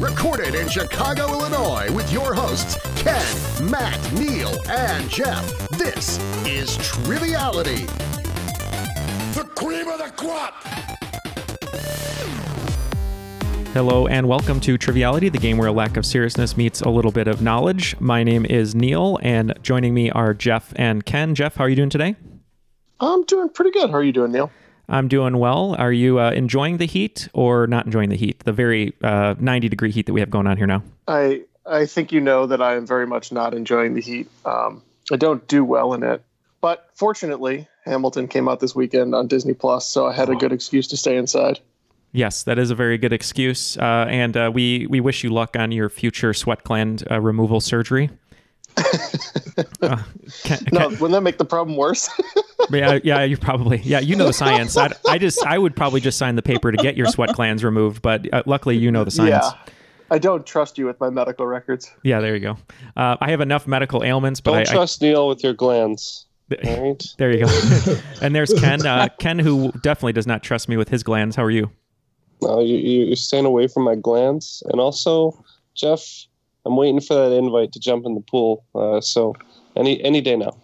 Recorded in Chicago, Illinois, with your hosts, Ken, Matt, Neal, and Jeff. This is Triviality. The cream of the crop! Hello and welcome to Triviality, the game where a lack of seriousness meets a little bit of knowledge. My name is Neal, and joining me are Jeff and Ken. Jeff, how are you doing today? I'm doing pretty good. How are you doing, Neal? I'm doing well. Are you uh, enjoying the heat or not enjoying the heat? The very uh, 90 degree heat that we have going on here now. I I think you know that I am very much not enjoying the heat. Um, I don't do well in it, but fortunately, Hamilton came out this weekend on Disney Plus, so I had a good excuse to stay inside. Yes, that is a very good excuse, uh, and uh, we we wish you luck on your future sweat gland uh, removal surgery. Uh, can, can, no, wouldn't that make the problem worse? yeah, yeah, you probably. Yeah, you know the science. I, I just, I would probably just sign the paper to get your sweat glands removed. But uh, luckily, you know the science. Yeah. I don't trust you with my medical records. Yeah, there you go. Uh, I have enough medical ailments, but don't I trust I, Neal with your glands. Right? there you go. and there's Ken. Uh, Ken, who definitely does not trust me with his glands. How are you? No, you, you're staying away from my glands, and also, Jeff, I'm waiting for that invite to jump in the pool. Uh, so any any day now.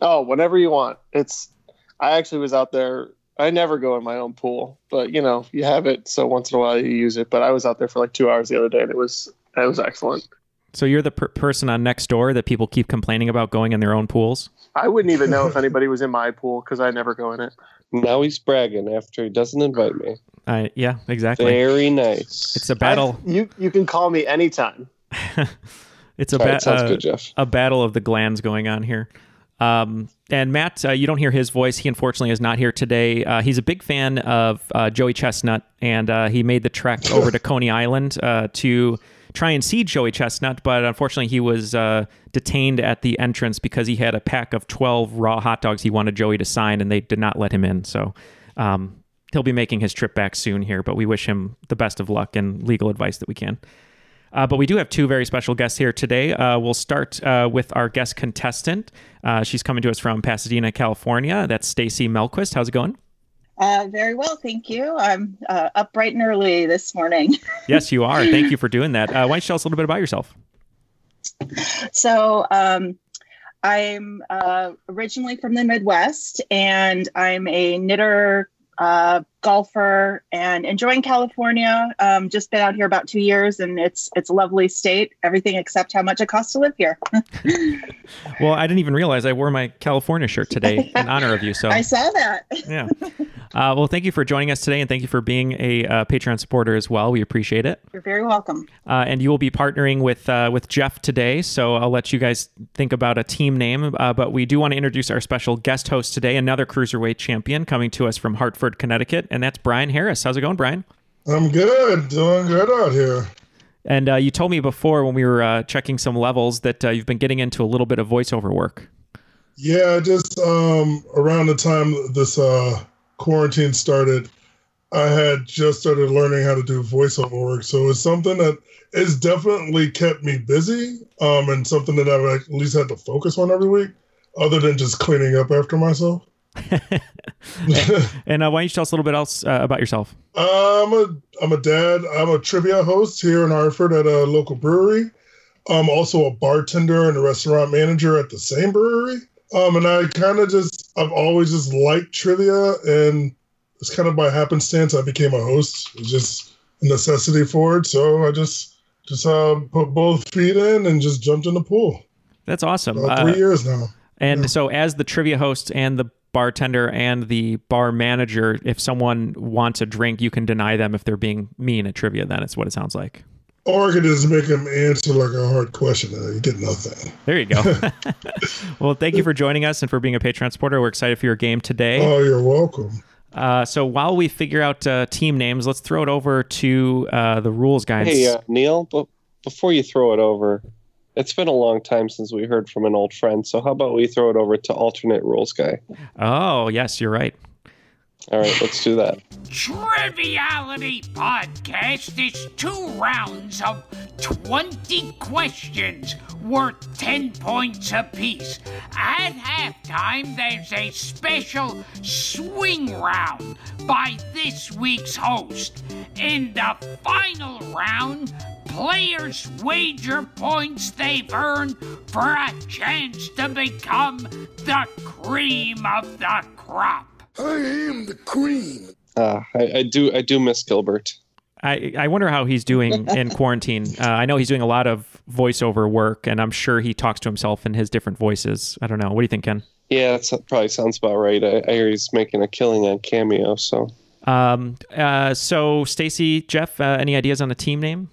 Oh, whenever you want. It's. I actually was out there. I never go in my own pool, but you know, you have it, so once in a while you use it. But I was out there for like two hours the other day, and it was it was excellent. So you're the per- person on next door that people keep complaining about going in their own pools. I wouldn't even know if anybody was in my pool because I never go in it. Now he's bragging after he doesn't invite me. Uh, yeah, exactly. Very nice. It's a battle. I, you you can call me anytime. it's a, ba- uh, good, a battle of the glands going on here. Um, and Matt, uh, you don't hear his voice. He unfortunately is not here today. Uh, he's a big fan of uh, Joey Chestnut, and uh, he made the trek over to Coney Island uh, to try and see Joey Chestnut. But unfortunately, he was uh, detained at the entrance because he had a pack of 12 raw hot dogs he wanted Joey to sign, and they did not let him in. So um, he'll be making his trip back soon here, but we wish him the best of luck and legal advice that we can. Uh, but we do have two very special guests here today. Uh, we'll start uh, with our guest contestant. Uh, she's coming to us from Pasadena, California. That's Stacey Melquist. How's it going? Uh, very well, thank you. I'm uh, up bright and early this morning. yes, you are. Thank you for doing that. why don't you tell us a little bit about yourself? So, um, I'm originally from the Midwest, and I'm a knitter, uh, golfer and enjoying California. Um, just been out here about two years, and it's it's a lovely state. Everything except how much it costs to live here. well, I didn't even realize I wore my California shirt today in honor of you. So I saw that. yeah. Uh, well, thank you for joining us today, and thank you for being a uh, Patreon supporter as well. We appreciate it. You're very welcome. Uh, and you will be partnering with uh, with Jeff today, so I'll let you guys think about a team name. Uh, but we do want to introduce our special guest host today, another cruiserweight champion coming to us from Hartford, Connecticut, and that's Brian Harris. How's it going, Brian? I'm good, doing good out here. And uh, you told me before when we were checking some levels that you've been getting into a little bit of voiceover work. Yeah, just um, around the time this quarantine started, I had just started learning how to do voiceover work. So it's something that has definitely kept me busy um, and something that I've at least had to focus on every week, other than just cleaning up after myself. and uh, why don't you tell us a little bit else uh, about yourself? I'm a I'm a dad. I'm a trivia host here in Hartford at a local brewery. I'm also a bartender and a restaurant manager at the same brewery. Um, and I kind of just I've always just liked trivia, and it's kind of by happenstance I became a host. It's just a necessity for it. So I just just uh, put both feet in and just jumped in the pool. That's awesome. Uh, three uh, years now. And yeah. so, as the trivia host and the bartender and the bar manager, if someone wants a drink, you can deny them if they're being mean at trivia. Then it's what it sounds like. Or I could just make him answer like a hard question and you get nothing. There you go. well, thank you for joining us and for being a Patreon supporter. We're excited for your game today. Oh, you're welcome. Uh, so while we figure out uh, team names, let's throw it over to uh, the rules guys. Hey, uh, Neal, but before you throw it over, it's been a long time since we heard from an old friend. So how about we throw it over to alternate rules guy? Oh, yes, you're right. All right, let's do that. Triviality Podcast is two rounds of 20 questions worth 10 points apiece. At halftime, there's a special swing round by this week's host. In the final round, players wager points they've earned for a chance to become the cream of the crop. I am the cream. Uh, I, I do I do miss Gilbert. I, I wonder how he's doing in quarantine. Uh, I know he's doing a lot of voiceover work, and I'm sure he talks to himself in his different voices. I don't know. What do you think, Ken? Yeah, that probably sounds about right. I, I, hear he's making a killing on Cameo. So, um, uh, so Stacey, Jeff, uh, any ideas on a team name?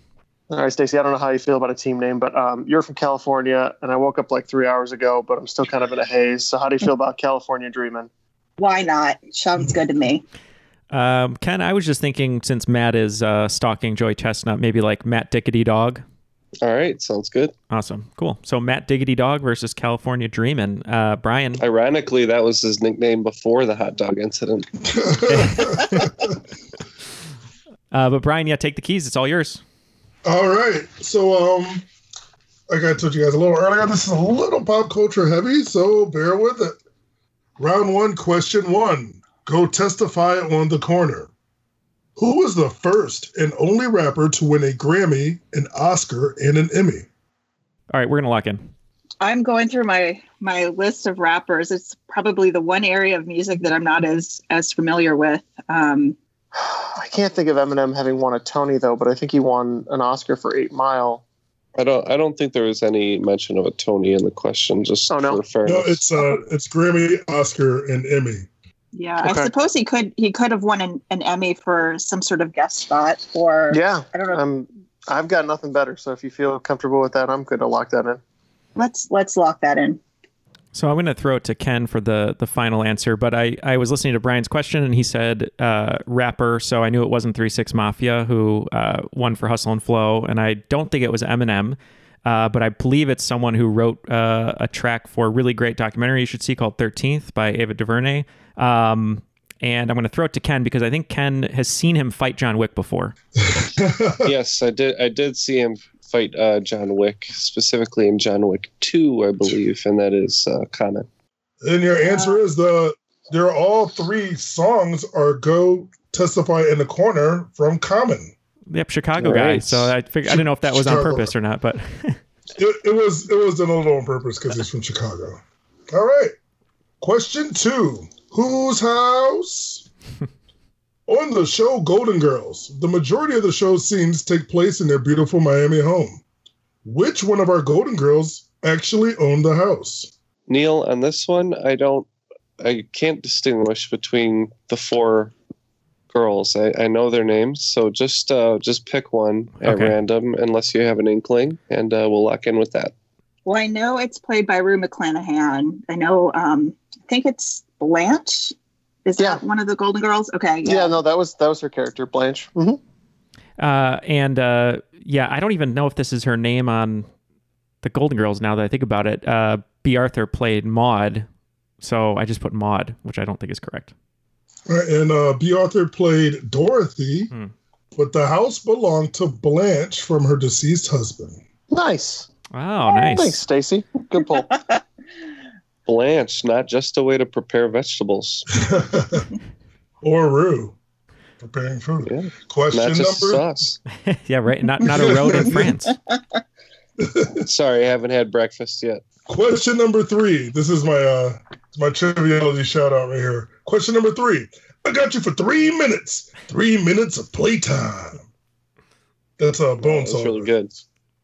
All right, Stacey. I don't know how you feel about a team name, but um, you're from California, and I woke up like three hours ago, but I'm still kind of in a haze. So, how do you feel about California Dreaming? Why not? Sounds good to me. Um, Ken, I was just thinking since Matt is uh, stalking Joey Chestnut, maybe like Matt Diggity Dog. All right, sounds good. Awesome, cool. So Matt Diggity Dog versus California Dreamin'. Uh, Brian. Ironically, that was his nickname before the hot dog incident. uh, but Brian, yeah, take the keys. It's all yours. All right. So, um, like I told you guys a little earlier, this is a little pop culture heavy, so bear with it. Round one, question one. Go testify on the corner. Who was the first and only rapper to win a Grammy, an Oscar, and an Emmy? All right, we're gonna lock in. I'm going through my my list of rappers. It's probably the one area of music that I'm not as as familiar with. Um, I can't think of Eminem having won a Tony though, but I think he won an Oscar for Eight Mile. I don't. I don't think there was any mention of a Tony in the question. Just oh, no? for fairness. No, it's uh, it's Grammy, Oscar, and Emmy. Yeah, okay. I suppose he could he could have won an, an, Emmy for some sort of guest spot or yeah. I don't know. Um, I've got nothing better. So if you feel comfortable with that, I'm good to lock that in. Let's let's lock that in. So I'm going to throw it to Ken for the the final answer. But I I was listening to Brian's question and he said uh, rapper, so I knew it wasn't Three Six Mafia who uh, won for Hustle and Flow, and I don't think it was Eminem. Uh, but I believe it's someone who wrote uh, a track for a really great documentary you should see called 13th by Ava DuVernay. Um, and I'm going to throw it to Ken because I think Ken has seen him fight John Wick before. yes, I did. I did see him fight uh, John Wick, specifically in John Wick Two, I believe, and that is uh, Common. And your answer is the they're all three songs are "Go Testify in the Corner" from Common. Yep, Chicago right. guy. So I figured I don't know if that was Chicago. on purpose or not, but it, it was it was done a little on purpose because he's from Chicago. All right. Question two. Whose house? On the show Golden Girls, the majority of the show's scenes take place in their beautiful Miami home. Which one of our Golden Girls actually owned the house? Neal, on this one, I don't, I can't distinguish between the four girls. I, I know their names, so just uh, just pick one at okay. random, unless you have an inkling, and uh, we'll lock in with that. Well, I know it's played by Rue McClanahan. I know, um, I think it's Blanche. Is yeah. that one of the Golden Girls? Okay. Yeah. yeah no, that was that was her character, Blanche. Mm-hmm. Uh, and uh, yeah, I don't even know if this is her name on the Golden Girls. Now that I think about it, uh, Bea Arthur played Maude, so I just put Maude, which I don't think is correct. Right, and uh, Bea Arthur played Dorothy, hmm. but the house belonged to Blanche from her deceased husband. Nice. Wow, nice. Thanks, Stacey. Good pull. Blanche, not just a way to prepare vegetables. or roux. Preparing food. Yeah. Question not just number. Sauce. yeah, right. Not not a road in France. Sorry, I haven't had breakfast yet. Question number three. This is my uh my triviality shout out right here. Question number three. I got you for three minutes. Three minutes of playtime. That's a bone That's really good.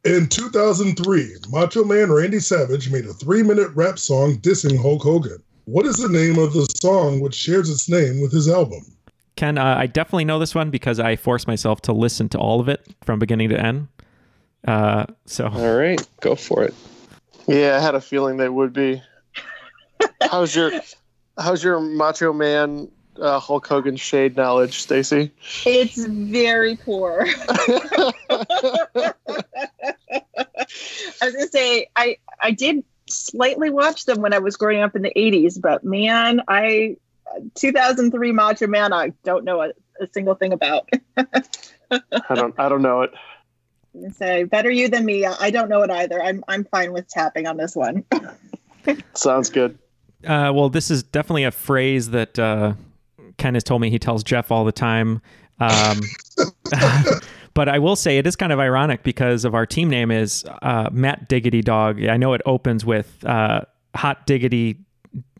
In 2003, Macho Man Randy Savage made a three minute rap song dissing Hulk Hogan. What is the name of the song which shares its name with his album? Ken, uh, I definitely know this one because I forced myself to listen to all of it from beginning to end. Uh, so, all right, go for it. Yeah, I had a feeling they would be. how's your How's your Macho Man uh, Hulk Hogan shade knowledge, Stacey? It's very poor. I was gonna say I I did slightly watch them when I was growing up in the '80s, but man, I 2003 Macho Man, I don't know a, a single thing about. I don't I don't know it. Say better you than me. I don't know it either. I'm I'm fine with tapping on this one. Sounds good. Uh, well, this is definitely a phrase that uh, Ken has told me he tells Jeff all the time. Um, but I will say it is kind of ironic because of our team name is uh, Matt Diggity Dog. I know it opens with uh, Hot Diggity,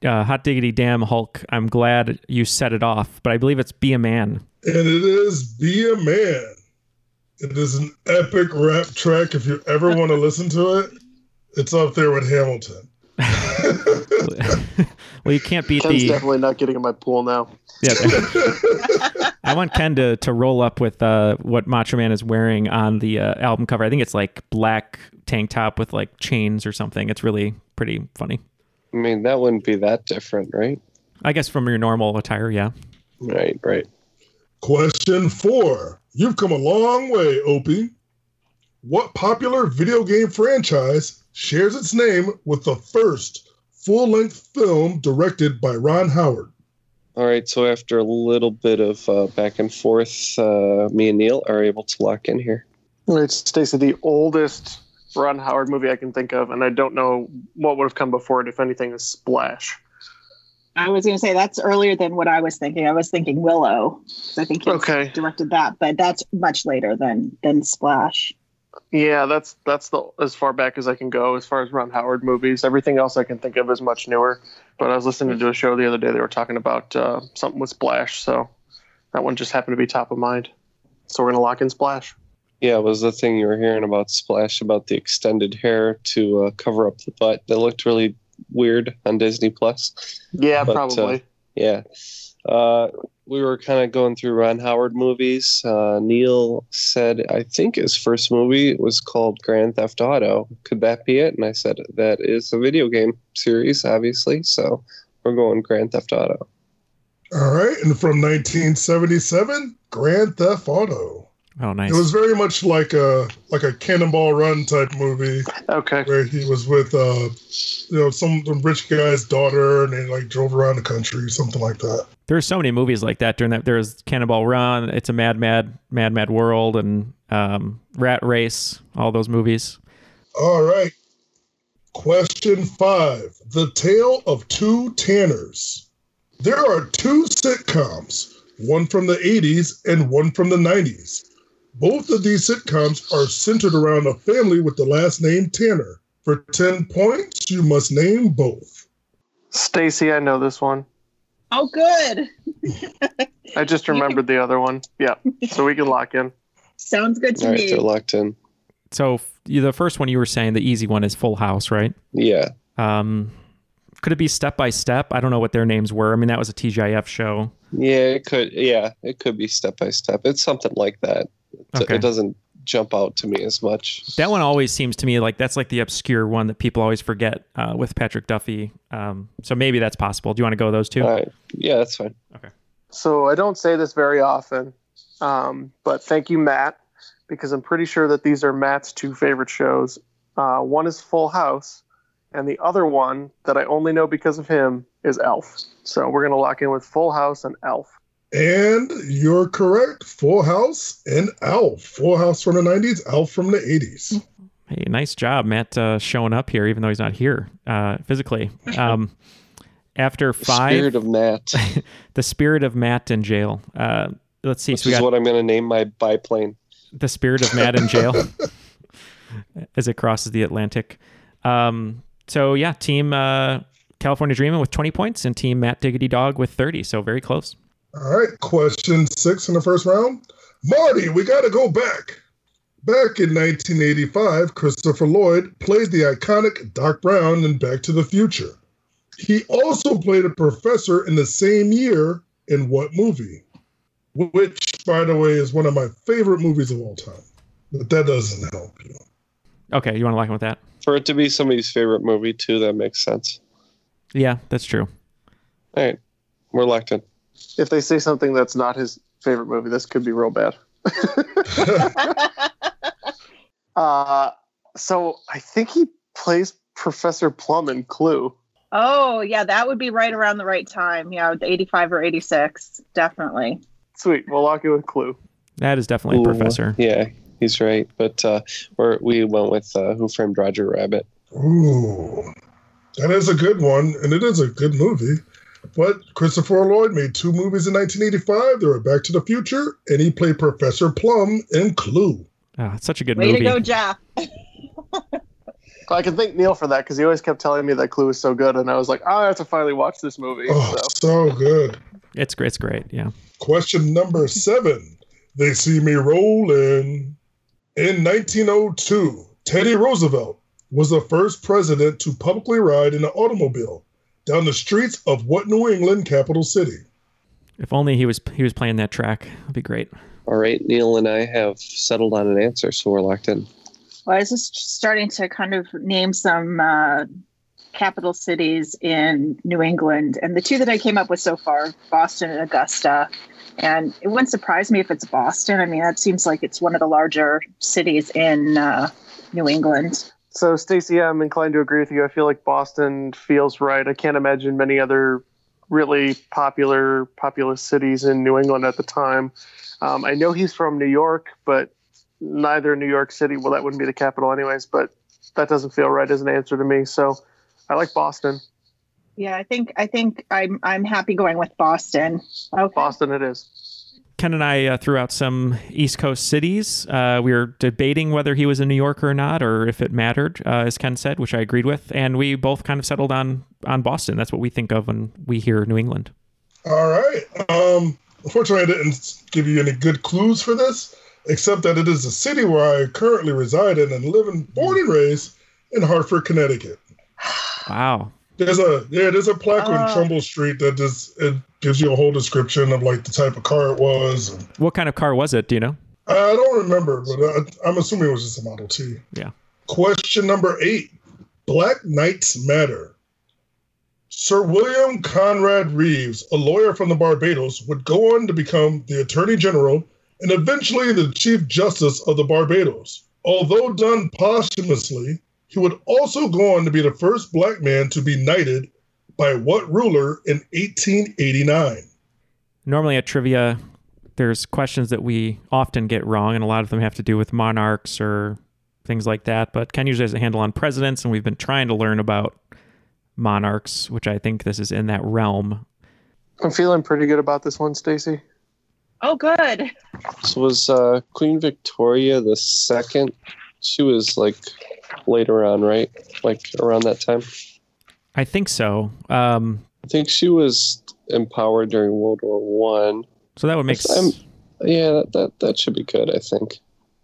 uh, Hot Diggity Damn Hulk. I'm glad you set it off, but I believe it's Be a Man. And it is Be a Man. It is an epic rap track. If you ever want to listen to it, it's up there with Hamilton. well, you can't beat Ken's the. definitely not getting in my pool now. Yeah, I want Ken to, to roll up with uh, what Macho Man is wearing on the uh, album cover. I think it's like black tank top with like chains or something. It's really pretty funny. I mean, that wouldn't be that different, right? I guess from your normal attire, yeah. Right, right. Question four. You've come a long way, Opie. What popular video game franchise shares its name with the first full length film directed by Ron Howard? All right, so after a little bit of uh, back and forth, uh, me and Neal are able to lock in here. It's Stacey, the oldest Ron Howard movie I can think of, and I don't know what would have come before it, if anything, is Splash. I was going to say that's earlier than what I was thinking. I was thinking Willow. I think he okay. directed that, but that's much later than than Splash. Yeah, that's that's the as far back as I can go as far as Ron Howard movies. Everything else I can think of is much newer. But I was listening to a show the other day. They were talking about uh, something with Splash, so that one just happened to be top of mind. So we're gonna lock in Splash. Yeah, it was the thing you were hearing about Splash about the extended hair to uh, cover up the butt that looked really weird on Disney Plus. Yeah, but, probably. Uh, yeah. Uh, we were kind of going through Ron Howard movies. Uh, Neal said, I think his first movie was called Grand Theft Auto. Could that be it? And I said, that is a video game series, obviously. So we're going Grand Theft Auto. All right. And from 1977, Grand Theft Auto. Oh, nice. It was very much like a like a Cannonball Run type movie. Okay. Where he was with uh, you know, some, some rich guy's daughter, and they like drove around the country, something like that. There are so many movies like that during that. There's Cannonball Run, It's a Mad Mad Mad Mad World, and um, Rat Race. All those movies. All right. Question five: The Tale of Two Tanners. There are two sitcoms, one from the 80s and one from the 90s. Both of these sitcoms are centered around a family with the last name Tanner. For 10 points, you must name both. Stacey, I know this one. Oh, good. I just remembered the other one. Yeah. So we can lock in. Sounds good to All me. right, they're locked in. So the first one you were saying, the easy one is Full House, right? Yeah. Um, could it be Step by Step? I don't know what their names were. I mean, that was a TGIF show. Yeah, it could. Yeah, it could be Step by Step. It's something like that. Okay. It doesn't jump out to me as much. That one always seems to me like that's like the obscure one that people always forget uh, with Patrick Duffy. Um, so maybe that's possible. Do you want to go those two? Yeah, that's fine. Okay. So I don't say this very often, um, but thank you, Matt, because I'm pretty sure that these are Matt's two favorite shows. Uh, one is Full House, and the other one that I only know because of him is Elf. So we're gonna lock in with Full House and Elf. And you're correct. Full House and Alf. Full House from the 90s, Alf from the 80s. Hey, nice job, Matt, uh, showing up here, even though he's not here uh, physically. Um, after five. The spirit of Matt. the spirit of Matt in jail. Uh, let's see. This so we is got what I'm going to name my biplane. The spirit of Matt in jail as it crosses the Atlantic. Um, so, yeah, team. Uh, California Dreamin' with 20 points and Team Matt Diggity Dog with 30. So very close. All right. Question six in the first round. Marty, we got to go back. Back in 1985, Christopher Lloyd played the iconic Doc Brown in Back to the Future. He also played a professor in the same year in what movie? Which, by the way, is one of my favorite movies of all time. But that doesn't help you. Okay, you want to lock in with that? For it to be somebody's favorite movie, too, that makes sense. Yeah, that's true. All right, we're locked in. If they say something that's not his favorite movie, this could be real bad. uh, so I think he plays Professor Plum in Clue. Oh, yeah, that would be right around the right time. Yeah, 85 or 86, definitely. Sweet. We'll lock you with Clue. That is definitely Ooh, Professor. Yeah, he's right. But uh, we we went with uh, Who Framed Roger Rabbit. Ooh, that is a good one, and it is a good movie. But Christopher Lloyd made two movies in 1985. They were Back to the Future, and he played Professor Plum in Clue. Oh, such a good Way movie. Way to go, Jeff. I can thank Neal for that because he always kept telling me that Clue was so good, and I was like, oh, I have to finally watch this movie. Oh, so, so good. It's great. It's great. Yeah. Question number seven. They see me rolling. In 1902, Teddy Roosevelt was the first president to publicly ride in an automobile down the streets of what New England capital city? If only he was he was playing that track. That'd be great. All right, Neal and I have settled on an answer, so we're locked in. Well, I was just starting to kind of name some uh, capital cities in New England, and the two that I came up with so far, Boston and Augusta. And it wouldn't surprise me if it's Boston. I mean, that seems like it's one of the larger cities in uh, New England. So, Stacey, I'm inclined to agree with you. I feel like Boston feels right. I can't imagine many other really popular, populous cities in New England at the time. Um, I know he's from New York, but neither New York City. Well, that wouldn't be the capital, anyways. But that doesn't feel right as an answer to me. So, I like Boston. Yeah, I think I think I'm I'm happy going with Boston. Okay. Boston, it is. Ken and I uh, threw out some East Coast cities. Uh, we were debating whether he was a New Yorker or not, or if it mattered, uh, as Ken said, which I agreed with, and we both kind of settled on on Boston. That's what we think of when we hear New England. All right. Um, unfortunately, I didn't give you any good clues for this, except that it is a city where I currently reside in and live and born and raised in Hartford, Connecticut. Wow. There's a yeah, there's a plaque on uh. Trumbull Street that just it gives you a whole description of like the type of car it was. What kind of car was it? Do you know? I don't remember, but I, I'm assuming it was just a Model T. Yeah. Question number eight: Black Knights Matter. Sir William Conrad Reeves, a lawyer from the Barbados, would go on to become the Attorney General and eventually the Chief Justice of the Barbados. Although done posthumously, he would also go on to be the first black man to be knighted by what ruler in 1889? Normally at trivia, there's questions that we often get wrong, and a lot of them have to do with monarchs or things like that. But Ken usually has a handle on presidents, and we've been trying to learn about monarchs, which I think this is in that realm. I'm feeling pretty good about this one, Stacey. Oh, good. So was uh, Queen Victoria the second? She was like later on, right? Like around that time. I think so. Um, I think she was empowered during World War One. So that would make sense. Yeah, that, that that should be good. I think.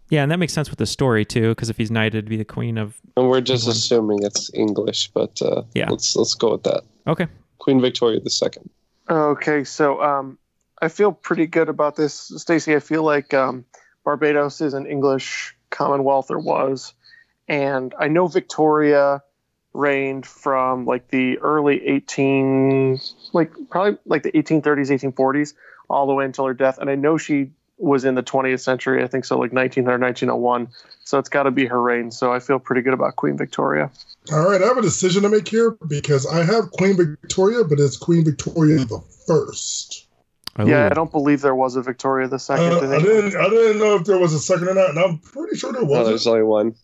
Yeah, and that makes sense with the story too, because if he's knighted, be the queen of. And we're just England. assuming it's English, but uh, yeah, let's let's go with that. Okay. Queen Victoria the second. Okay, so um, I feel pretty good about this, Stacey. I feel like um, Barbados is an English Commonwealth or was, and I know Victoria reigned from like the early 18 like probably like the 1830s 1840s all the way until her death and i know she was in the 20th century i think so like 1900 1901 so it's got to be her reign so i feel pretty good about queen victoria all right i have a decision to make here because i have queen victoria but it's queen victoria the first oh. yeah, I don't believe there was a Victoria the second. Uh, I didn't. I didn't know if there was a second or not, and I'm pretty sure there was. No, there's only one.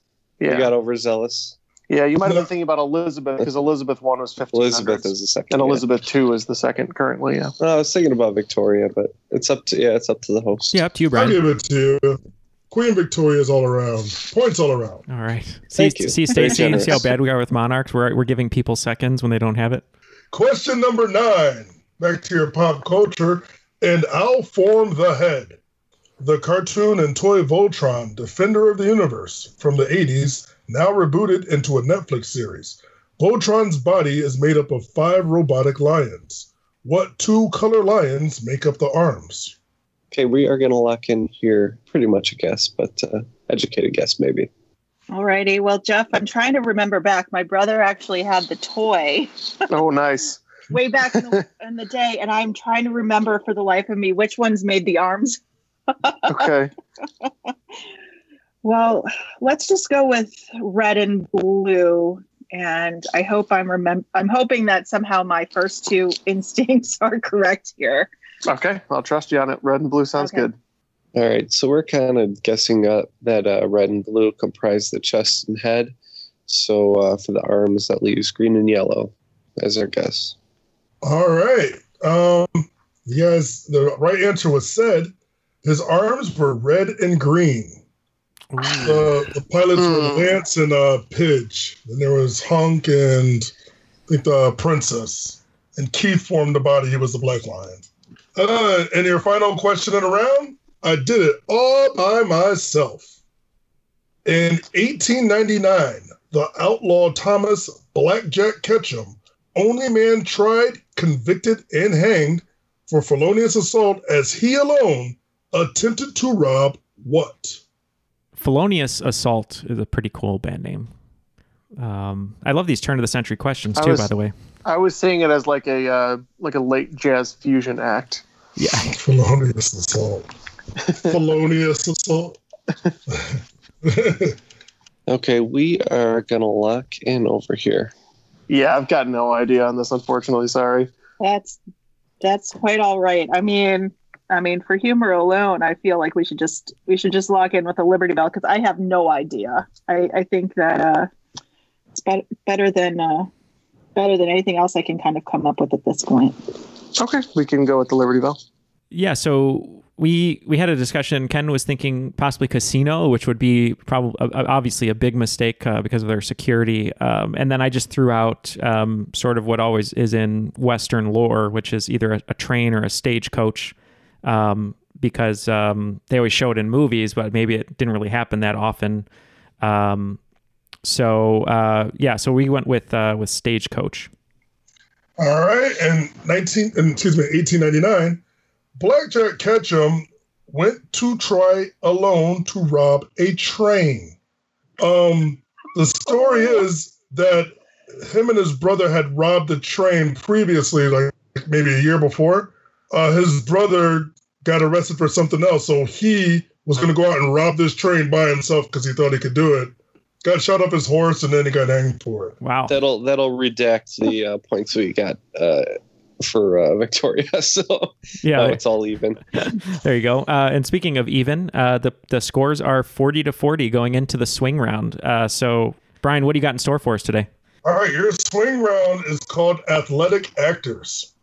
Yeah, you got overzealous. Yeah, you might have been thinking about Elizabeth because Elizabeth one was 1500s. Elizabeth is the second, and Elizabeth yeah. two is the second currently. Yeah. I was thinking about Victoria, but it's up to yeah, it's up to the host. Yeah, up to you, Brian. I'll give it to you. Queen Victoria is all around. Points all around. All right. See, Thank you. see, Stacey. See how bad we are with monarchs. We're we're giving people seconds when they don't have it. Question number nine. Back to your pop culture. And I'll form the head. The cartoon and toy Voltron, Defender of the Universe, from the 80s, now rebooted into a Netflix series. Voltron's body is made up of five robotic lions. What two color lions make up the arms? Okay, we are going to lock in here pretty much a guess, but uh, educated guess maybe. Alrighty. Well, Jeff, I'm trying to remember back. My brother actually had the toy. oh, nice. Way back in the, in the, day, and I'm trying to remember for the life of me which ones made the arms. Okay. well, let's just go with red and blue, and I hope I'm remember. I'm hoping that somehow my first two instincts are correct here. Okay, I'll trust you on it. Red and blue sounds okay. good. All right, so we're kind of guessing uh, that uh, red and blue comprise the chest and head. So uh, for the arms, that leaves green and yellow as our guess. All right. Um, yes, the right answer was said. His arms were red and green. The, the pilots mm. were hmm. Lance and uh, Pidge. And there was Hunk and I think the Princess. And Keith formed the body. He was the Black Lion. Uh, and your final question in a round? I did it all by myself. In 1899, the outlaw Thomas Blackjack Ketchum, only man tried, convicted, and hanged for felonious assault as he alone attempted to rob what? Felonious Assault is a pretty cool band name. Um, I love these turn of the century questions too, was, by the way. I was seeing it as like a uh, like a late jazz fusion act. Yeah. Felonious assault. Felonious assault. okay, we are gonna lock in over here. Yeah, I've got no idea on this. Unfortunately, sorry. That's that's quite all right. I mean, I mean, for humor alone, I feel like we should just we should just lock in with a Liberty Bell because I have no idea. I I think that uh, it's better better than uh, better than anything else I can kind of come up with at this point. Okay, we can go with the Liberty Bell. Yeah, so we we had a discussion. Ken was thinking possibly casino, which would be probably obviously a big mistake uh, because of their security. Um, and then I just threw out um, sort of what always is in Western lore, which is either a, a train or a stagecoach, um, because um, they always show it in movies, but maybe it didn't really happen that often. Um, so uh, yeah, so we went with uh, with stagecoach. All right, and nineteen, excuse me, eighteen ninety nine, Blackjack Ketchum went to try alone to rob a train. Um, the story is that him and his brother had robbed a train previously, like maybe a year before. Uh, his brother got arrested for something else, so he was going to go out and rob this train by himself because he thought he could do it got shot up his horse, and then he got hanged for it. Wow. That'll that'll redact the uh, points we got uh, for uh, Victoria. So yeah, it's all even. there you go. Uh, and speaking of even, uh, the the scores are forty to forty going into the swing round. Uh, so Brian, what do you got in store for us today? All right, your swing round is called Athletic Actors.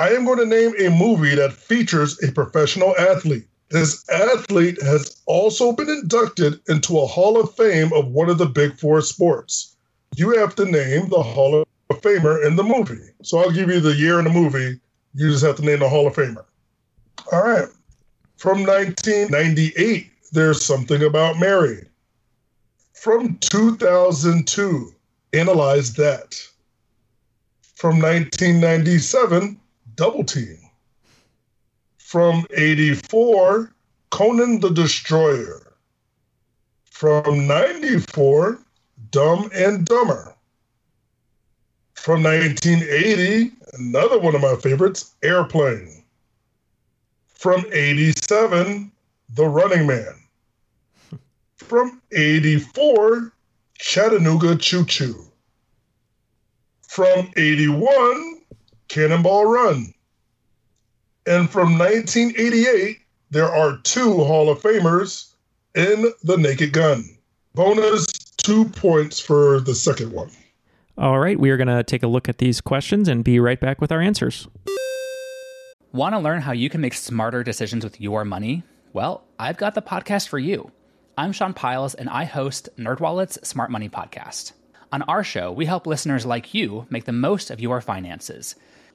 I am going to name a movie that features a professional athlete. This athlete has also been inducted into a Hall of Fame of one of the big four sports. You have to name the Hall of Famer in the movie. So I'll give you the year in the movie. You just have to name the Hall of Famer. All right. From 1998, there's something about Mary. From 2002, analyze that. From 1997, Double Team. From 84, Conan the Destroyer. From 94, Dumb and Dumber. From 1980, another one of my favorites, Airplane. From 87, The Running Man. From 84, Chattanooga Choo Choo. From 81, Cannonball Run. And from 1988, there are two Hall of Famers in The Naked Gun. Bonus two points for the second one. All right, we are going to take a look at these questions and be right back with our answers. Want to learn how you can make smarter decisions with your money? Well, I've got the podcast for you. I'm Sean Pyles, and I host NerdWallet's Smart Money Podcast On our show, we help listeners like you make the most of your finances.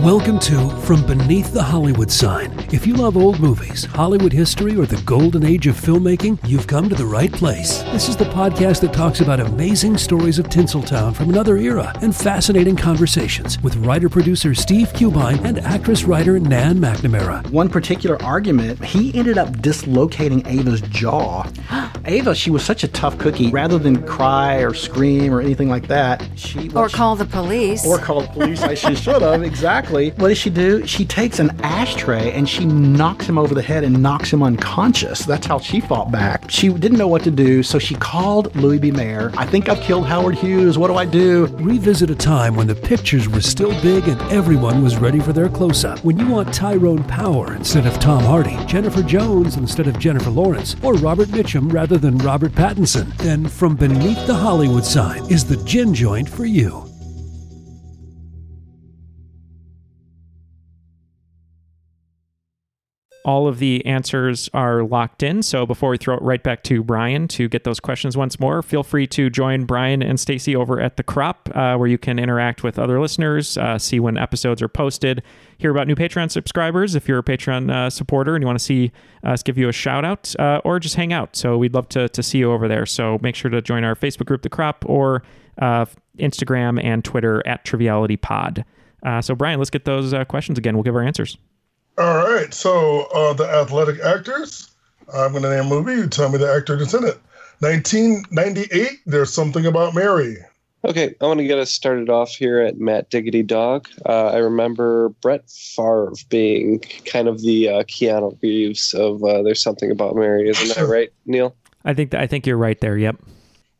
Welcome to From Beneath the Hollywood Sign. If you love old movies, Hollywood history, or the golden age of filmmaking, you've come to the right place. This is the podcast that talks about amazing stories of Tinseltown from another era and fascinating conversations with writer producer Steve Cuden and actress writer Nan McNamara. One particular argument, he ended up dislocating Ava's jaw. Ava, she was such a tough cookie. Rather than cry or scream or anything like that, she or call the police. Or call the police. I she should have exactly exactly. What does she do? She takes an ashtray and she knocks him over the head and knocks him unconscious. That's how she fought back. She didn't know what to do, so she called Louis B. Mayer. I think I've killed Howard Hughes. What do I do? Revisit a time when the pictures were still big and everyone was ready for their close up. When you want Tyrone Power instead of Tom Hardy, Jennifer Jones instead of Jennifer Lawrence, or Robert Mitchum rather than Robert Pattinson, then From Beneath the Hollywood Sign is the gin joint for you. All of the answers are locked in. So before we throw it right back to Brian to get those questions once more, feel free to join Brian and Stacey over at the Crop, uh, where you can interact with other listeners, uh, see when episodes are posted, hear about new Patreon subscribers if you're a Patreon uh, supporter and you want to see us give you a shout out, uh, or just hang out. So we'd love to to see you over there. So make sure to join our Facebook group, the Crop, or uh, Instagram and Twitter at Triviality Pod. Uh, so Brian, let's get those questions again. We'll give our answers. All right. So uh, the athletic actors. I'm going to name a movie. You tell me the actor that's in it. 1998. There's something about Mary. Okay, I want to get us started off here at Matt Diggity Dog. Uh, I remember Brett Favre being kind of the uh, Keanu Reeves of uh, "There's Something About Mary," isn't that right, Neal? I think th- I think you're right there. Yep.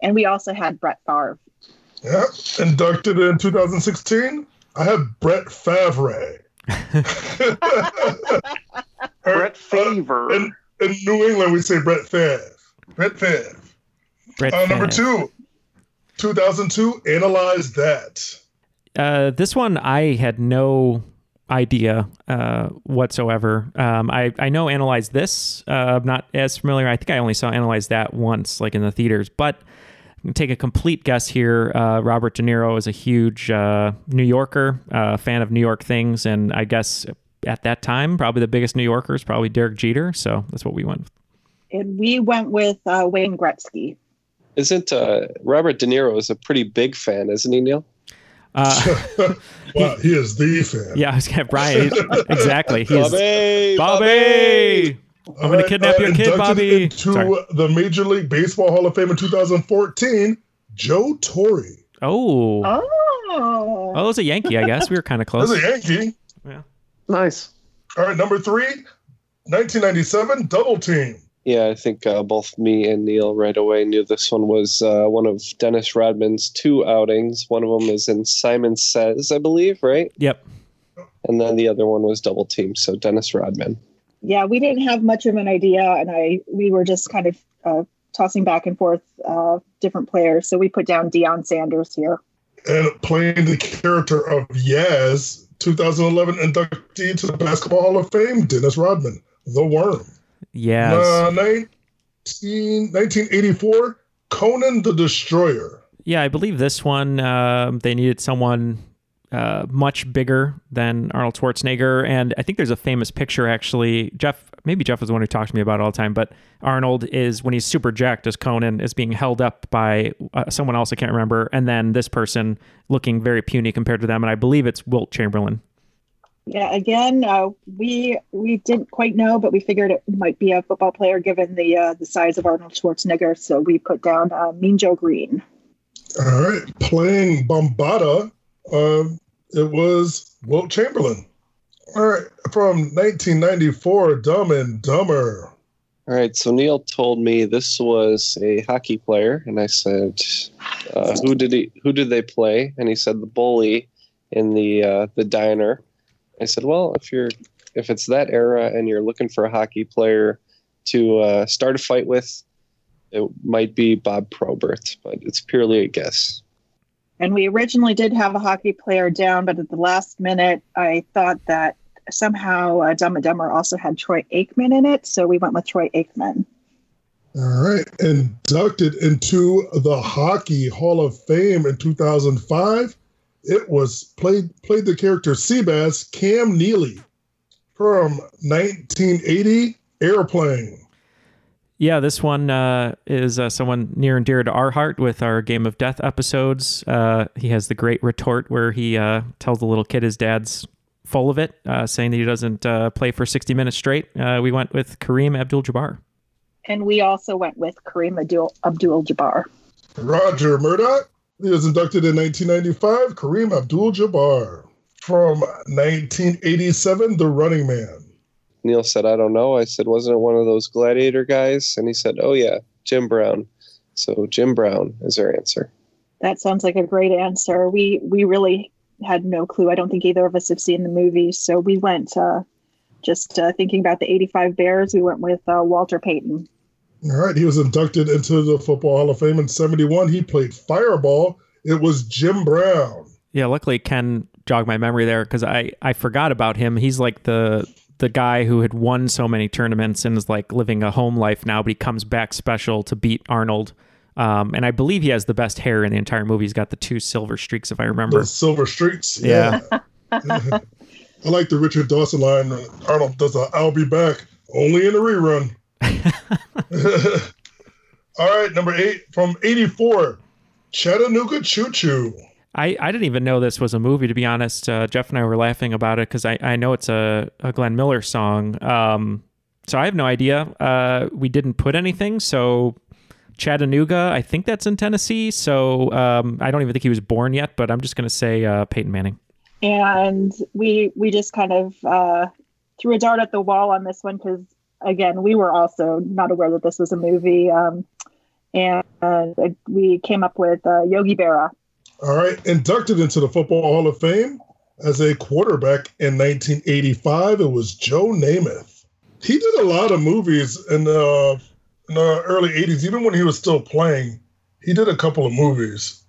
And we also had Brett Favre. Yeah, inducted in 2016. I have Brett Favre. Brett Favre. in, in, New England, we say Brett Favre. Brett Favre. Brett uh, number two, 2002, Analyze That. Uh, this one I had no idea uh, whatsoever. Um, I, I know Analyze This. Uh, I'm not as familiar. I think I only saw Analyze That once, like in the theaters. But take a complete guess here. Uh, Robert De Niro is a huge uh, New Yorker, uh, fan of New York things, and I guess at that time, probably the biggest New Yorker is probably Derek Jeter. So that's what we went with. And we went with uh, Wayne Gretzky. Isn't uh, Robert De Niro is a pretty big fan, isn't he, Neal? Uh, well, he is the fan. Yeah, I was Brian. exactly. He's Bobby. Bobby. I'm going to kidnap your kid, Bobby. To Sorry. the Major League Baseball Hall of Fame in 2014, Joe Torre. Oh. Oh. Oh, it was a Yankee, I guess. We were kind of close. It was a Yankee. Yeah. Nice. All right, number three, 1997, Double Team. Yeah, I think uh, both me and Neal right away knew this one was uh, one of Dennis Rodman's two outings. One of them is in Simon Says, I believe, right? Yep. And then the other one was Double Team. So Dennis Rodman yeah, we didn't have much of an idea, and I we were just kind of uh, tossing back and forth uh, different players. So we put down Deion Sanders here. And playing the character of Yaz, 2011 inductee to the Basketball Hall of Fame, Dennis Rodman, the Worm. Yes. Uh, 19, 1984, Conan the Destroyer. Yeah, I believe this one uh, they needed someone uh, much bigger than Arnold Schwarzenegger. And I think there's a famous picture actually. Jeff, maybe Jeff was the one who talked to me about it all the time, but Arnold is when he's super jacked as Conan is being held up by uh, someone else I can't remember, and then this person looking very puny compared to them. And I believe it's Wilt Chamberlain. Yeah, again, uh, we we didn't quite know, but we figured it might be a football player given the uh, the size of Arnold Schwarzenegger. So we put down uh, Mean Joe Greene. All right, playing Bombaata, uh, it was Wilt Chamberlain. All right, from 1994, Dumb and Dumber. All right, so Neal told me this was a hockey player, and I said, uh, "Who did he? Who did they play?" And he said the bully in the uh, the diner. I said, "Well, if you're if it's that era and you're looking for a hockey player to uh, start a fight with, it might be Bob Probert, but it's purely a guess." And we originally did have a hockey player down, but at the last minute, I thought that somehow uh, Dumb and Dumber also had Troy Aikman in it, so we went with Troy Aikman. All right, inducted into the Hockey Hall of Fame in 2005. It was played played the character Seabass Cam Neely from 1980 Airplane. Yeah, this one uh, is uh, someone near and dear to our heart with our Game of Death episodes. Uh, he has the great retort where he uh, tells the little kid his dad's full of it, uh, saying that he doesn't uh, play for 60 minutes straight. Uh, we went with Kareem Abdul Jabbar. And we also went with Kareem Abdul Jabbar. Roger Murdoch. He was inducted in 1995. Kareem Abdul Jabbar. From 1987, The Running Man. Neal said, I don't know. I said, wasn't it one of those gladiator guys? And he said, oh, yeah, Jim Brown. So Jim Brown is our answer. That sounds like a great answer. We we really had no clue. I don't think either of us have seen the movie. So we went uh, just uh, thinking about the 85 Bears. We went with uh, Walter Payton. All right. He was inducted into the Football Hall of Fame in 71. He played Fireball. It was Jim Brown. Yeah. Luckily, Ken jogged my memory there because I, I forgot about him. He's like the the guy who had won so many tournaments and is like living a home life now, but he comes back special to beat Arnold um, and I believe he has the best hair in the entire movie. He's got the two silver streaks, if I remember. The silver streaks. Yeah. yeah. I like the Richard Dawson line. Arnold does a "I'll be back" only in the rerun. All right, number eight from '84, Chattanooga Choo Choo. I, I didn't even know this was a movie, to be honest. Uh, Jeff and I were laughing about it because I, I know it's a, a Glenn Miller song. Um, so I have no idea. Uh, we didn't put anything, so Chattanooga. I think that's in Tennessee. So um, I don't even think he was born yet, but I'm just going to say uh, Peyton Manning. And we we just kind of uh, threw a dart at the wall on this one because again we were also not aware that this was a movie, um, and uh, we came up with uh, Yogi Berra. All right, inducted into the Football Hall of Fame as a quarterback in 1985. It was Joe Namath. He did a lot of movies in the in the early 80s, even when he was still playing, he did a couple of movies.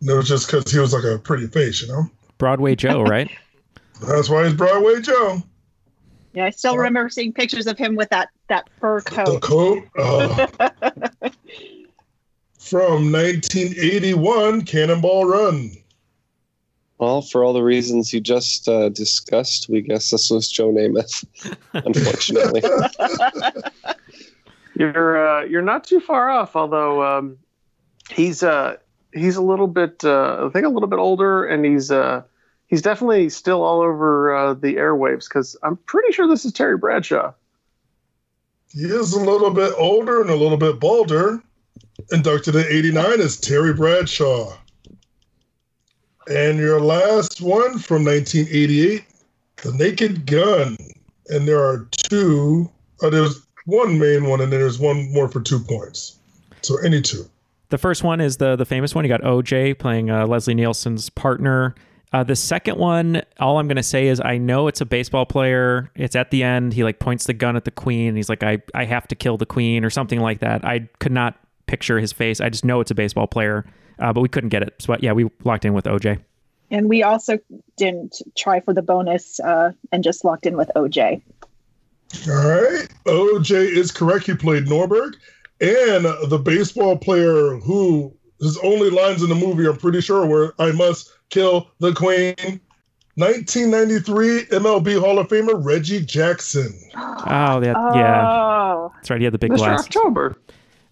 And it was just because he was like a pretty face, you know? Broadway Joe, right? That's why he's Broadway Joe. Yeah, I still remember seeing pictures of him with that, that fur coat. The coat. Uh, from 1981, Cannonball Run. Well, for all the reasons you just uh, discussed, we guess this was Joe Namath, unfortunately. You're uh, you're not too far off, although um, he's uh, he's a little bit uh, I think a little bit older, and he's uh, he's definitely still all over uh, the airwaves because I'm pretty sure this is Terry Bradshaw. He is a little bit older and a little bit balder. Inducted in '89 is Terry Bradshaw. And your last one from 1988, The Naked Gun. And there are two. Uh, there's one main one, and then there's one more for two points. So any two. The first one is the the famous one. You got OJ playing uh, Leslie Nielsen's partner. Uh, the second one, all I'm gonna say is I know it's a baseball player. It's at the end. He like points the gun at the queen. he's like, I I have to kill the queen or something like that. I could not picture his face. I just know it's a baseball player, uh, but we couldn't get it. So yeah, we locked in with OJ. And we also didn't try for the bonus uh, and just locked in with OJ. All right. OJ is correct. He played Norberg. And the baseball player who his only lines in the movie, I'm pretty sure, were I must kill the queen. 1993 MLB Hall of Famer Reggie Jackson. Oh, that, yeah. Oh. That's right. He had the big Mr. glass. October.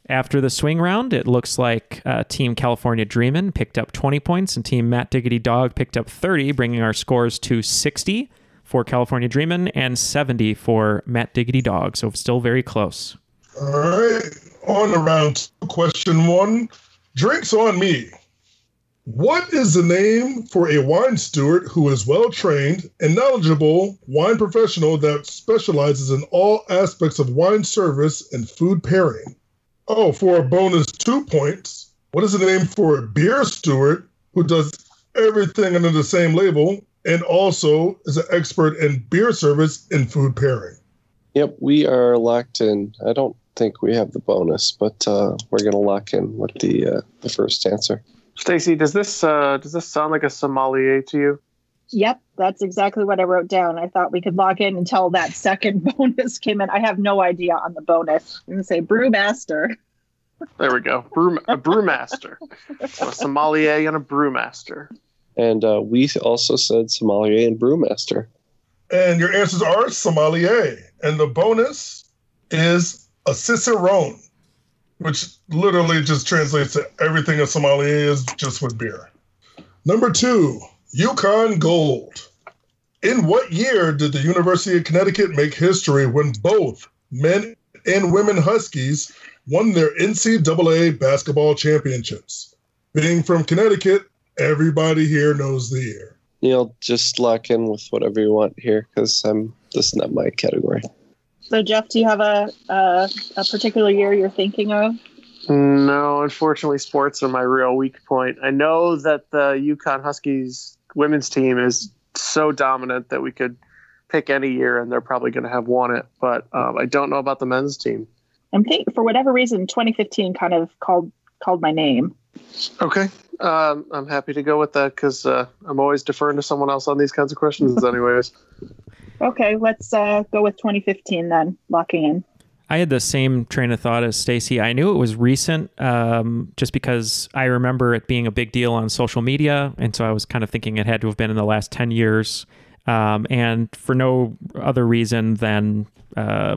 After the swing round, it looks like uh, Team California Dreamin' picked up 20 points and Team Matt Diggity Dog picked up 30, bringing our scores to 60 for California Dreamin' and 70 for Matt Diggity Dog. So still very close. All right. On to round two. Question one Drinks on me. What is the name for a wine steward who is well trained and knowledgeable wine professional that specializes in all aspects of wine service and food pairing? Oh, for a bonus two points, what is the name for a beer steward who does everything under the same label and also is an expert in beer service and food pairing? Yep, we are locked in. I don't think we have the bonus, but uh, we're going to lock in with the uh, the first answer. Stacey, does this uh, does this sound like a sommelier to you? Yep, that's exactly what I wrote down. I thought we could log in until that second bonus came in. I have no idea on the bonus. I'm gonna say brewmaster. There we go. Brew, a brewmaster. so a sommelier and a brewmaster. And uh, we also said sommelier and brewmaster. And your answers are sommelier. And the bonus is a cicerone which literally just translates to everything a sommelier is, just with beer. Number two, Yukon Gold. In what year did the University of Connecticut make history when both men and women Huskies won their NCAA basketball championships? Being from Connecticut, everybody here knows the year. Neal, just lock in with whatever you want here because I'm this is not my category. So, Jeff, do you have a, a, a particular year you're thinking of? No, unfortunately, sports are my real weak point. I know that the UConn Huskies women's team is so dominant that we could pick any year and they're probably going to have won it, but um, I don't know about the men's team. I'm think for whatever reason, 2015 kind of called called my name. Okay, um, I'm happy to go with that because uh, I'm always deferring to someone else on these kinds of questions, anyways. Okay, let's uh, go with 2015 then, locking in. I had the same train of thought as Stacey. I knew it was recent, um, just because I remember it being a big deal on social media, and so I was kind of thinking it had to have been in the last ten years, um, and for no other reason than uh,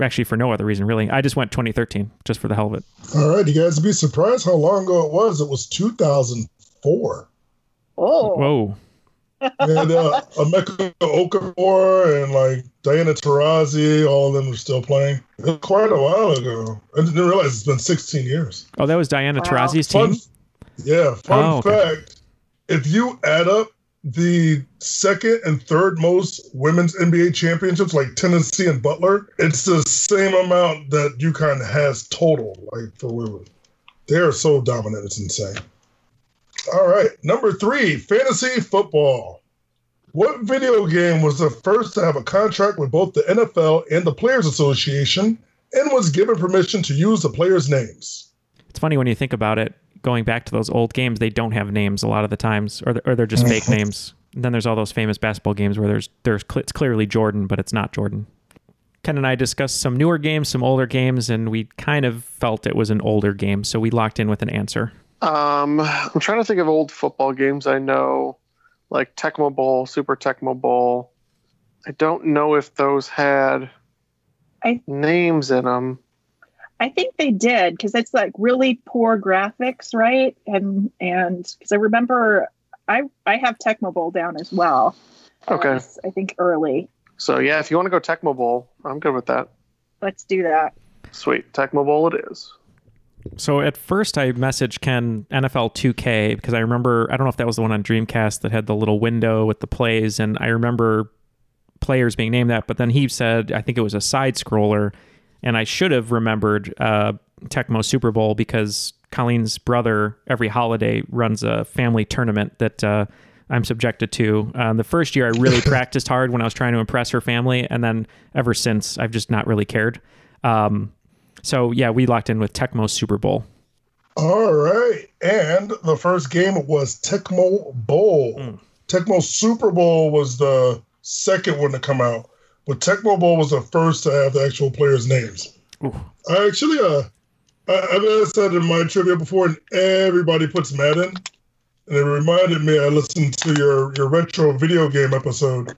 actually for no other reason really. I just went 2013 just for the hell of it. All right, you guys be surprised how long ago it was. It was 2004. Oh, whoa and uh, Emeka Okafor and like Diana Taurasi, all of them are still playing. It was quite a while ago. I didn't realize it's been 16 years. Oh, that was Diana wow. Taurasi's team? Fun, yeah, fun oh, okay. fact. If you add up the second and third most women's NBA championships, like Tennessee and Butler, it's the same amount that UConn has total, like for women. They are so dominant, it's insane. All right. Number three, fantasy football. What video game was the first to have a contract with both the NFL and the Players Association and was given permission to use the players' names? It's funny when you think about it. Going back to those old games, they don't have names a lot of the times, or they're, or they're just fake names. And then there's all those famous basketball games where there's there's it's clearly Jordan, but it's not Jordan. Ken and I discussed some newer games, some older games, and we kind of felt it was an older game, so we locked in with an answer. Um, I'm trying to think of old football games I know, like Tecmo Bowl, Super Tecmo Bowl. I don't know if those had I, names in them. I think they did because it's like really poor graphics, right? And and because I remember I I have Tecmo Bowl down as well. Okay. I think early. So yeah, if you want to go Tecmo Bowl, I'm good with that. Let's do that. Sweet, Tecmo Bowl it is. So at first I messaged Ken NFL 2K because I remember I don't know if that was the one on Dreamcast that had the little window with the plays and I remember players being named that but then he said I think it was a side scroller and I should have remembered uh, Tecmo Super Bowl because Colleen's brother every holiday runs a family tournament that uh, I'm subjected to. Uh, the first year I really practiced hard when I was trying to impress her family and then ever since I've just not really cared. Um, so yeah, we locked in with Tecmo Super Bowl. All right, and the first game was Tecmo Bowl. Mm. Tecmo Super Bowl was the second one to come out, but Tecmo Bowl was the first to have the actual players' names. Ooh. I actually, uh, I, I've said in my trivia before, and everybody puts Madden, and it reminded me. I listened to your your retro video game episode,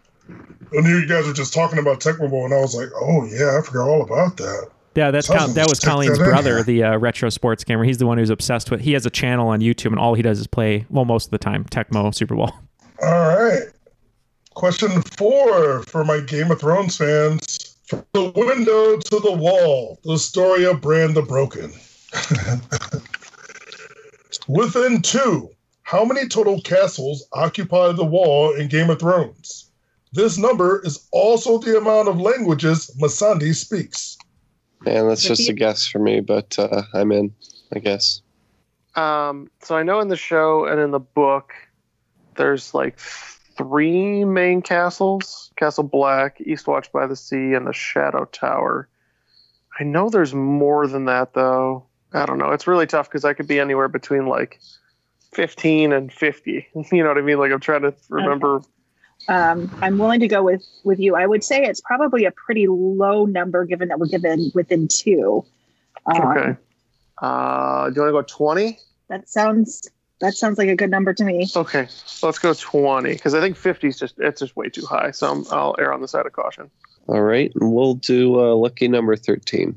and you guys were just talking about Tecmo Bowl, and I was like, oh yeah, I forgot all about that. Yeah, that's Col- that was Colleen's brother, the uh, retro sports gamer. He's the one who's obsessed with. He has a channel on YouTube, and all he does is play. Well, most of the time, Tecmo Super Bowl. All right. Question four for my Game of Thrones fans. From the window to the wall, the story of Bran the Broken. Within two, how many total castles occupy the wall in Game of Thrones? This number is also the amount of languages Missandei speaks. Man, that's just a guess for me, but uh, I'm in, I guess. Um, so I know in the show and in the book, there's like three main castles Castle Black, Eastwatch by the Sea, and the Shadow Tower. I know there's more than that, though. I don't know. It's really tough because I could be anywhere between like 15 and 50. You know what I mean? Like I'm trying to remember. Okay. Um, I'm willing to go with with you. I would say it's probably a pretty low number given that we're given within two. Um, okay. Uh, do you want to go 20? That sounds that sounds like a good number to me. Okay, let's go 20 because I think 50 is just it's just way too high. So i will err on the side of caution. All right, and we'll do uh, lucky number 13.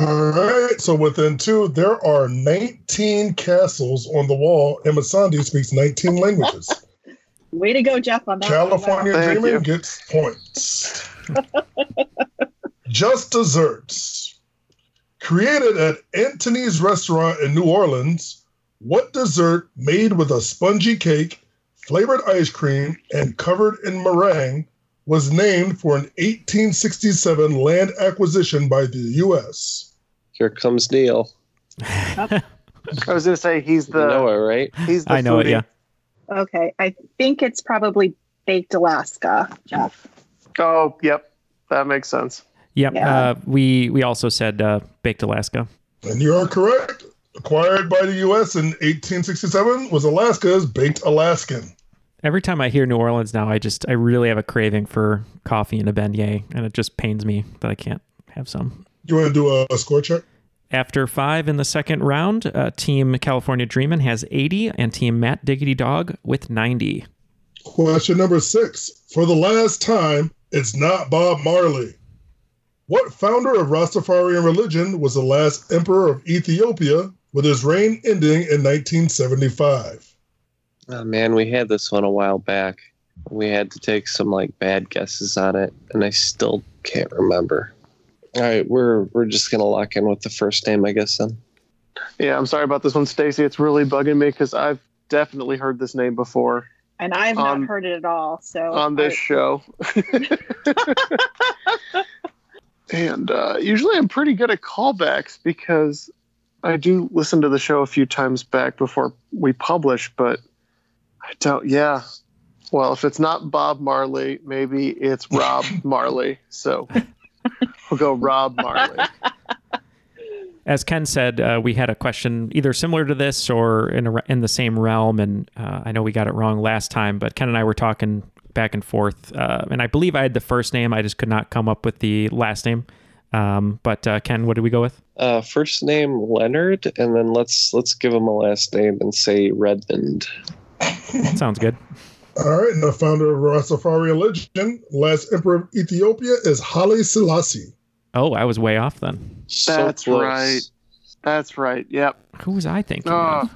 All right, so within two, there are 19 castles on the wall, and Missandei speaks 19 languages. Way to go, Jeff, on that. California wow. Dreaming gets points. Just desserts. Created at Antoine's restaurant in New Orleans, what dessert made with a spongy cake, flavored ice cream, and covered in meringue was named for an 1867 land acquisition by the U.S.? Here comes Neal. I was going to say he's the Noah, right? He's the I know foodie. it. Yeah. Okay, I think it's probably baked Alaska, Jeff. Oh, yep, that makes sense. Yep. Yeah. Uh, we we also said uh, baked Alaska. And you are correct. Acquired by the U.S. in 1867 was Alaska's baked Alaskan. Every time I hear New Orleans now, I just I really have a craving for coffee and a beignet, and it just pains me that I can't have some. You want to do a, a score check? After five in the second round, uh, Team California Dreamin' has 80 and Team Matt Diggity Dog with 90. Question number six. For the last time, it's not Bob Marley. What founder of Rastafarian religion was the last emperor of Ethiopia with his reign ending in 1975? Oh man, we had this one a while back. We had to take some like bad guesses on it, and I still can't remember. All right, we're we're just gonna lock in with the first name, I guess. Then. Yeah, I'm sorry about this one, Stacey. It's really bugging me because I've definitely heard this name before, and I've not heard it at all. So on this I... show, and uh, usually I'm pretty good at callbacks because I do listen to the show a few times back before we publish, but I don't. Yeah, well, if it's not Bob Marley, maybe it's Rob Marley. So we'll go Rob Marley. As Ken said, uh, we had a question either similar to this or in a, in the same realm, and uh, I know we got it wrong last time. But Ken and I were talking back and forth, uh, and I believe I had the first name. I just could not come up with the last name. Um, but uh, Ken, what did we go with? Uh, first name Leonard, and then let's let's give him a last name and say Redmond. Sounds good. All right, and the founder of Rastafari religion, last emperor of Ethiopia, is Haile Selassie. Oh, I was way off then. That's right. That's right. Yep. Who was I thinking? Oh.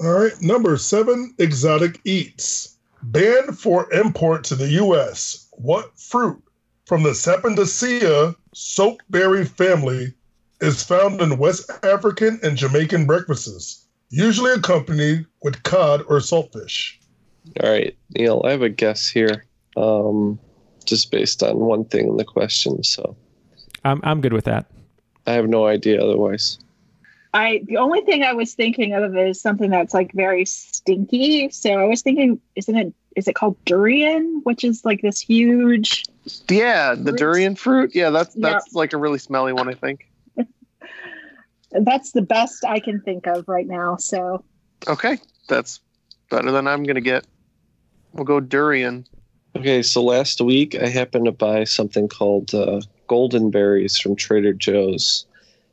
All right, number seven, exotic eats. Banned for import to the U.S. What fruit from the Sapindaceae soapberry family is found in West African and Jamaican breakfasts, usually accompanied with cod or saltfish? All right, Neal, I have a guess here, um, just based on one thing in the question. So, I'm I'm good with that. I have no idea otherwise. I the only thing I was thinking of is something that's like very stinky. So I was thinking, isn't it? Is it called durian, which is like this huge? Yeah, the fruit? durian fruit. Yeah, that's that's yep. like a really smelly one. I think. that's the best I can think of right now. So. Okay, that's better than I'm gonna get. We'll go durian. Okay, so last week I happened to buy something called uh, golden berries from Trader Joe's,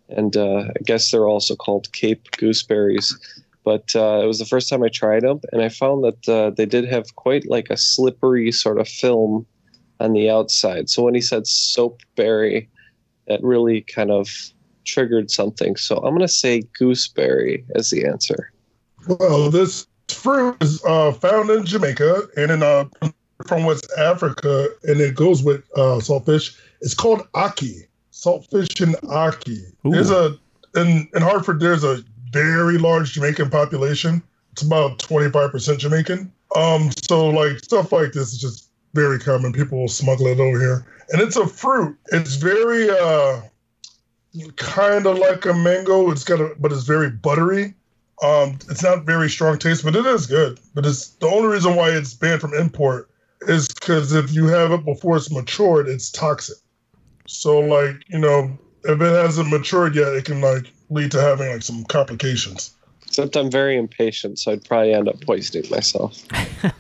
and uh, I guess they're also called Cape gooseberries. But uh, it was the first time I tried them, and I found that uh, they did have quite like a slippery sort of film on the outside. So when he said soap berry, that really kind of triggered something. So I'm going to say gooseberry as the answer. Well, this fruit is uh, found in Jamaica and in uh, from West Africa, and it goes with uh, saltfish. It's called ackee, saltfish and ackee. Ooh. There's a in in Hartford. There's a very large Jamaican population. It's about 25% Jamaican. Um, so like stuff like this is just very common. People will smuggle it over here, and it's a fruit. It's very uh, kind of like a mango. It's got a, but it's very buttery. Um, it's not very strong taste, but it is good. But it's the only reason why it's banned from import is because if you have it before it's matured, it's toxic. So like you know, if it hasn't matured yet, it can like lead to having like some complications. Except I'm very impatient, so I'd probably end up poisoning myself. I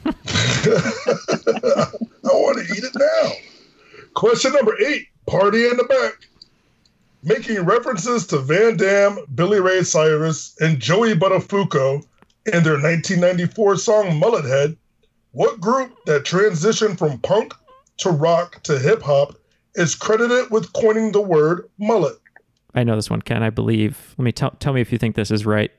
want to eat it now. Question number eight: Party in the back making references to Van Damme, Billy Ray Cyrus, and Joey Buttafuoco in their 1994 song Mullet Head, what group that transitioned from punk to rock to hip hop is credited with coining the word mullet? I know this one, Ken. I believe. Let me tell tell me if you think this is right.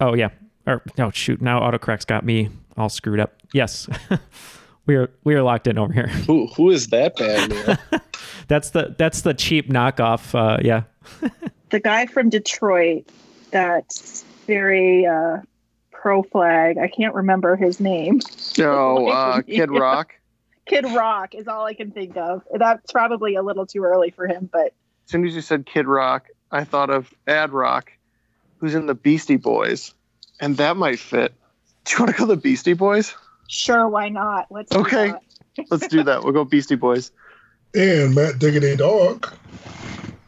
Oh yeah. Or no, shoot. Now autocorrect's got me all screwed up. Yes. we are we are locked in over here. Who who is that band? that's the that's the cheap knockoff. Uh, yeah. the guy from Detroit that's very uh, pro flag. I can't remember his name. Oh, uh, Kid Rock. Kid Rock is all I can think of. That's probably a little too early for him, but as soon as you said Kid Rock, I thought of Ad Rock, who's in the Beastie Boys, and that might fit. Do you want to go the Beastie Boys? Sure, why not? Let's okay. Let's do that. We'll go Beastie Boys. And Matt Diggity Dog.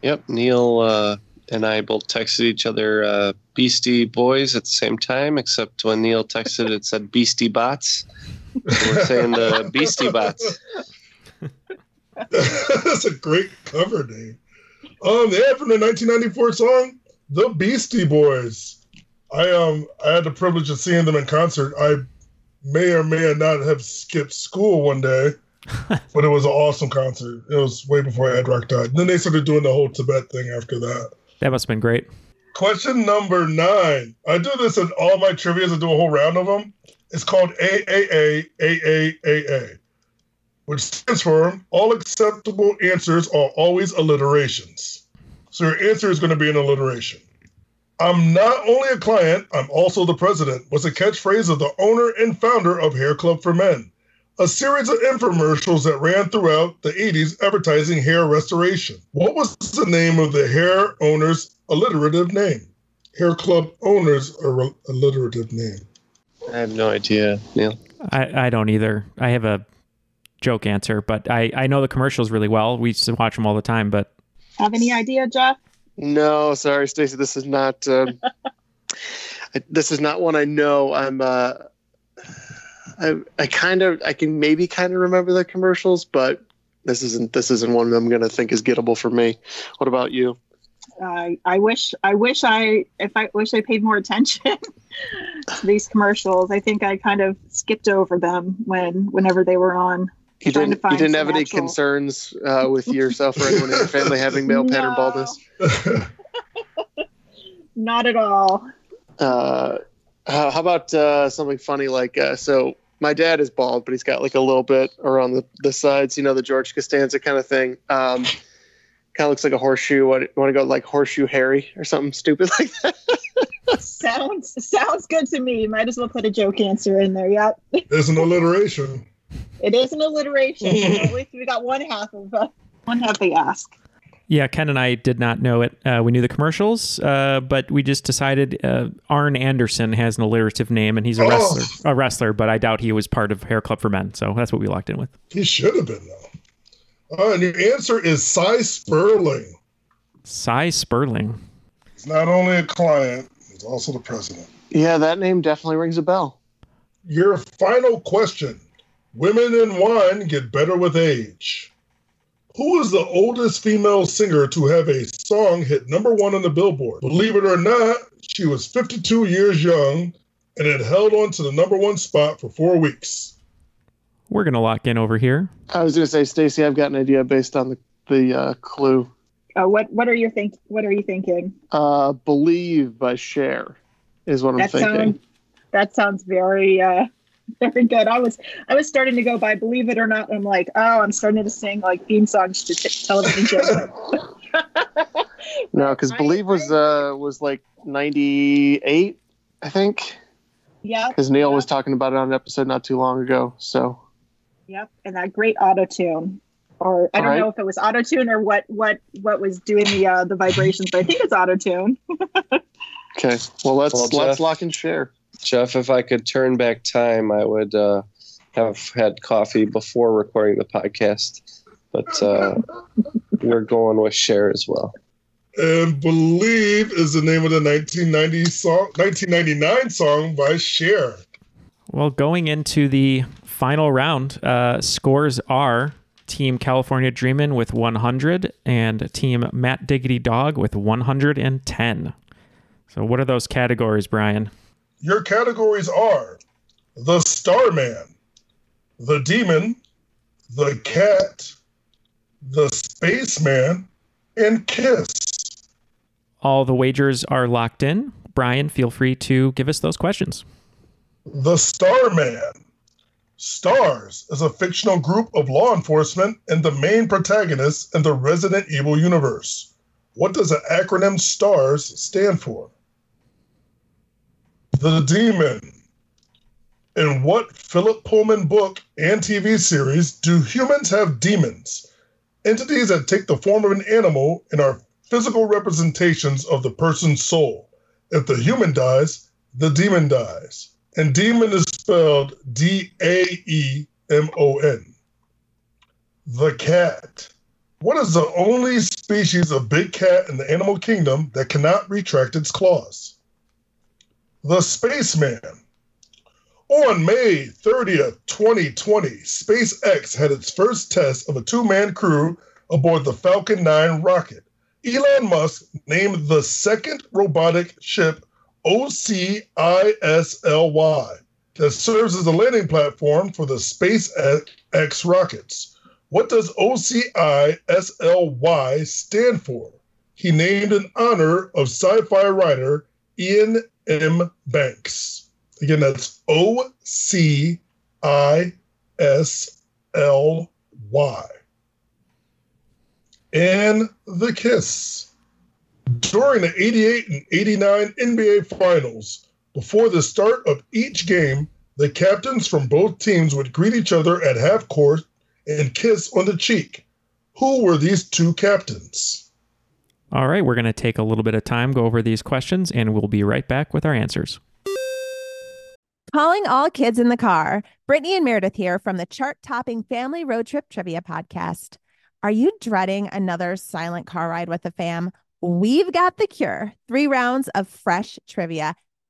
Yep, Neal uh, and I both texted each other uh, Beastie Boys at the same time, except when Neal texted, it said Beastie Bots. So we're saying the Beastie Bots. That's a great cover name. Um, they had from the 1994 song "The Beastie Boys." I um I had the privilege of seeing them in concert. I may or may not have skipped school one day, but it was an awesome concert. It was way before Ad Rock died. Then they started doing the whole Tibet thing after that. That must have been great. Question number nine. I do this in all my trivias. I do a whole round of them. It's called AAA AAAA, which stands for All Acceptable Answers Are Always Alliterations. So your answer is going to be an alliteration. I'm not only a client, I'm also the president was a catchphrase of the owner and founder of Hair Club for Men, a series of infomercials that ran throughout the 80s advertising hair restoration. What was the name of the hair owner's alliterative name? Hair Club owner's alliterative name. I have no idea, Neal. I, I don't either. I have a joke answer, but I, I know the commercials really well. We used to watch them all the time, but. Have any idea, Jeff? No, sorry, Stacey. This is not. Um, this is not one I know. I'm. Uh, I, I kind of. I can maybe kind of remember the commercials, but this isn't. This isn't one I'm going to think is gettable for me. What about you? Uh, I wish. I wish I. If I wish I paid more attention to these commercials. I think I kind of skipped over them when whenever they were on. You didn't. You didn't have any concerns uh, with yourself or anyone in your family having male no. pattern baldness. Not at all. Uh, how about uh, something funny like uh, so? My dad is bald, but he's got like a little bit around the, the sides, you know, the George Costanza kind of thing. Um, kind of looks like a horseshoe. What want to go like horseshoe Harry or something stupid like that? Sounds sounds good to me. Might as well put a joke answer in there. Yep. There's an alliteration. It is an alliteration. At least we got one half of uh, one half the ask. Yeah, Ken and I did not know it. Uh, we knew the commercials, uh, but we just decided uh, Arn Anderson has an alliterative name, and he's a wrestler. Oh. A wrestler, but I doubt he was part of Hair Club for Men. So that's what we locked in with. He should have been though. Uh, and your answer is Cy Sperling. Cy Sperling. He's not only a client; he's also the president. Yeah, that name definitely rings a bell. Your final question Women in wine get better with age. Who is the oldest female singer to have a song hit number one on the Billboard? Believe it or not, she was 52 years young and it held on to the number one spot for four weeks. We're gonna lock in over here. I was gonna say, Stacey, I've got an idea based on the the uh, clue. Uh, what What are you think? What are you thinking? Uh, "Believe" by Cher is what that I'm thinking. Sound, that sounds very uh, Very good. I was I was starting to go by Believe It or Not. I'm like, oh, I'm starting to sing like theme songs to t- television shows. no, because Believe was uh was like 98, I think. Yeah. Because Neal was talking about it on an episode not too long ago. So. Yep, and that great auto tune, or I don't right. know if it was auto tune or what what what was doing the uh, the vibrations, but I think it's auto tune. okay, well let's well, let's lock and Cher. Jeff, if I could turn back time, I would uh, have had coffee before recording the podcast, but uh, we're going with Cher as well. And Believe is the name of the 1990 song, 1999 song by Cher. Well, going into the final round, uh, scores are Team California Dreamin' with 100 and Team Matt Diggity Dog with 110. So, what are those categories, Brian? Your categories are the Starman, the Demon, the Cat, the Spaceman, and Kiss. All the wagers are locked in. Brian, feel free to give us those questions. The Starman. STARS is a fictional group of law enforcement and the main protagonist in the Resident Evil universe. What does the acronym STARS stand for? The Demon. In what Philip Pullman book and TV series do humans have demons? Entities that take the form of an animal and are physical representations of the person's soul. If the human dies, the demon dies. And demon is spelled D A E M O N. The cat. What is the only species of big cat in the animal kingdom that cannot retract its claws? The Spaceman. On May 30th, 2020, SpaceX had its first test of a two man crew aboard the Falcon 9 rocket. Elon Musk named the second robotic ship OCISLY that serves as a landing platform for the SpaceX rockets. What does OCISLY stand for? He named in honor of sci fi writer Iain M. Banks. Again, that's O C I S L Y and the Kiss. During the 88 and 89 NBA Finals, before the start of each game, the captains from both teams would greet each other at half court and kiss on the cheek. Who were these two captains? All right, we're going to take a little bit of time, go over these questions, and we'll be right back with our answers. Calling all kids in the car. Brittany and Meredith here from the chart topping Family Road Trip Trivia Podcast. Are you dreading another silent car ride with the fam? We've got the cure. Three rounds of fresh trivia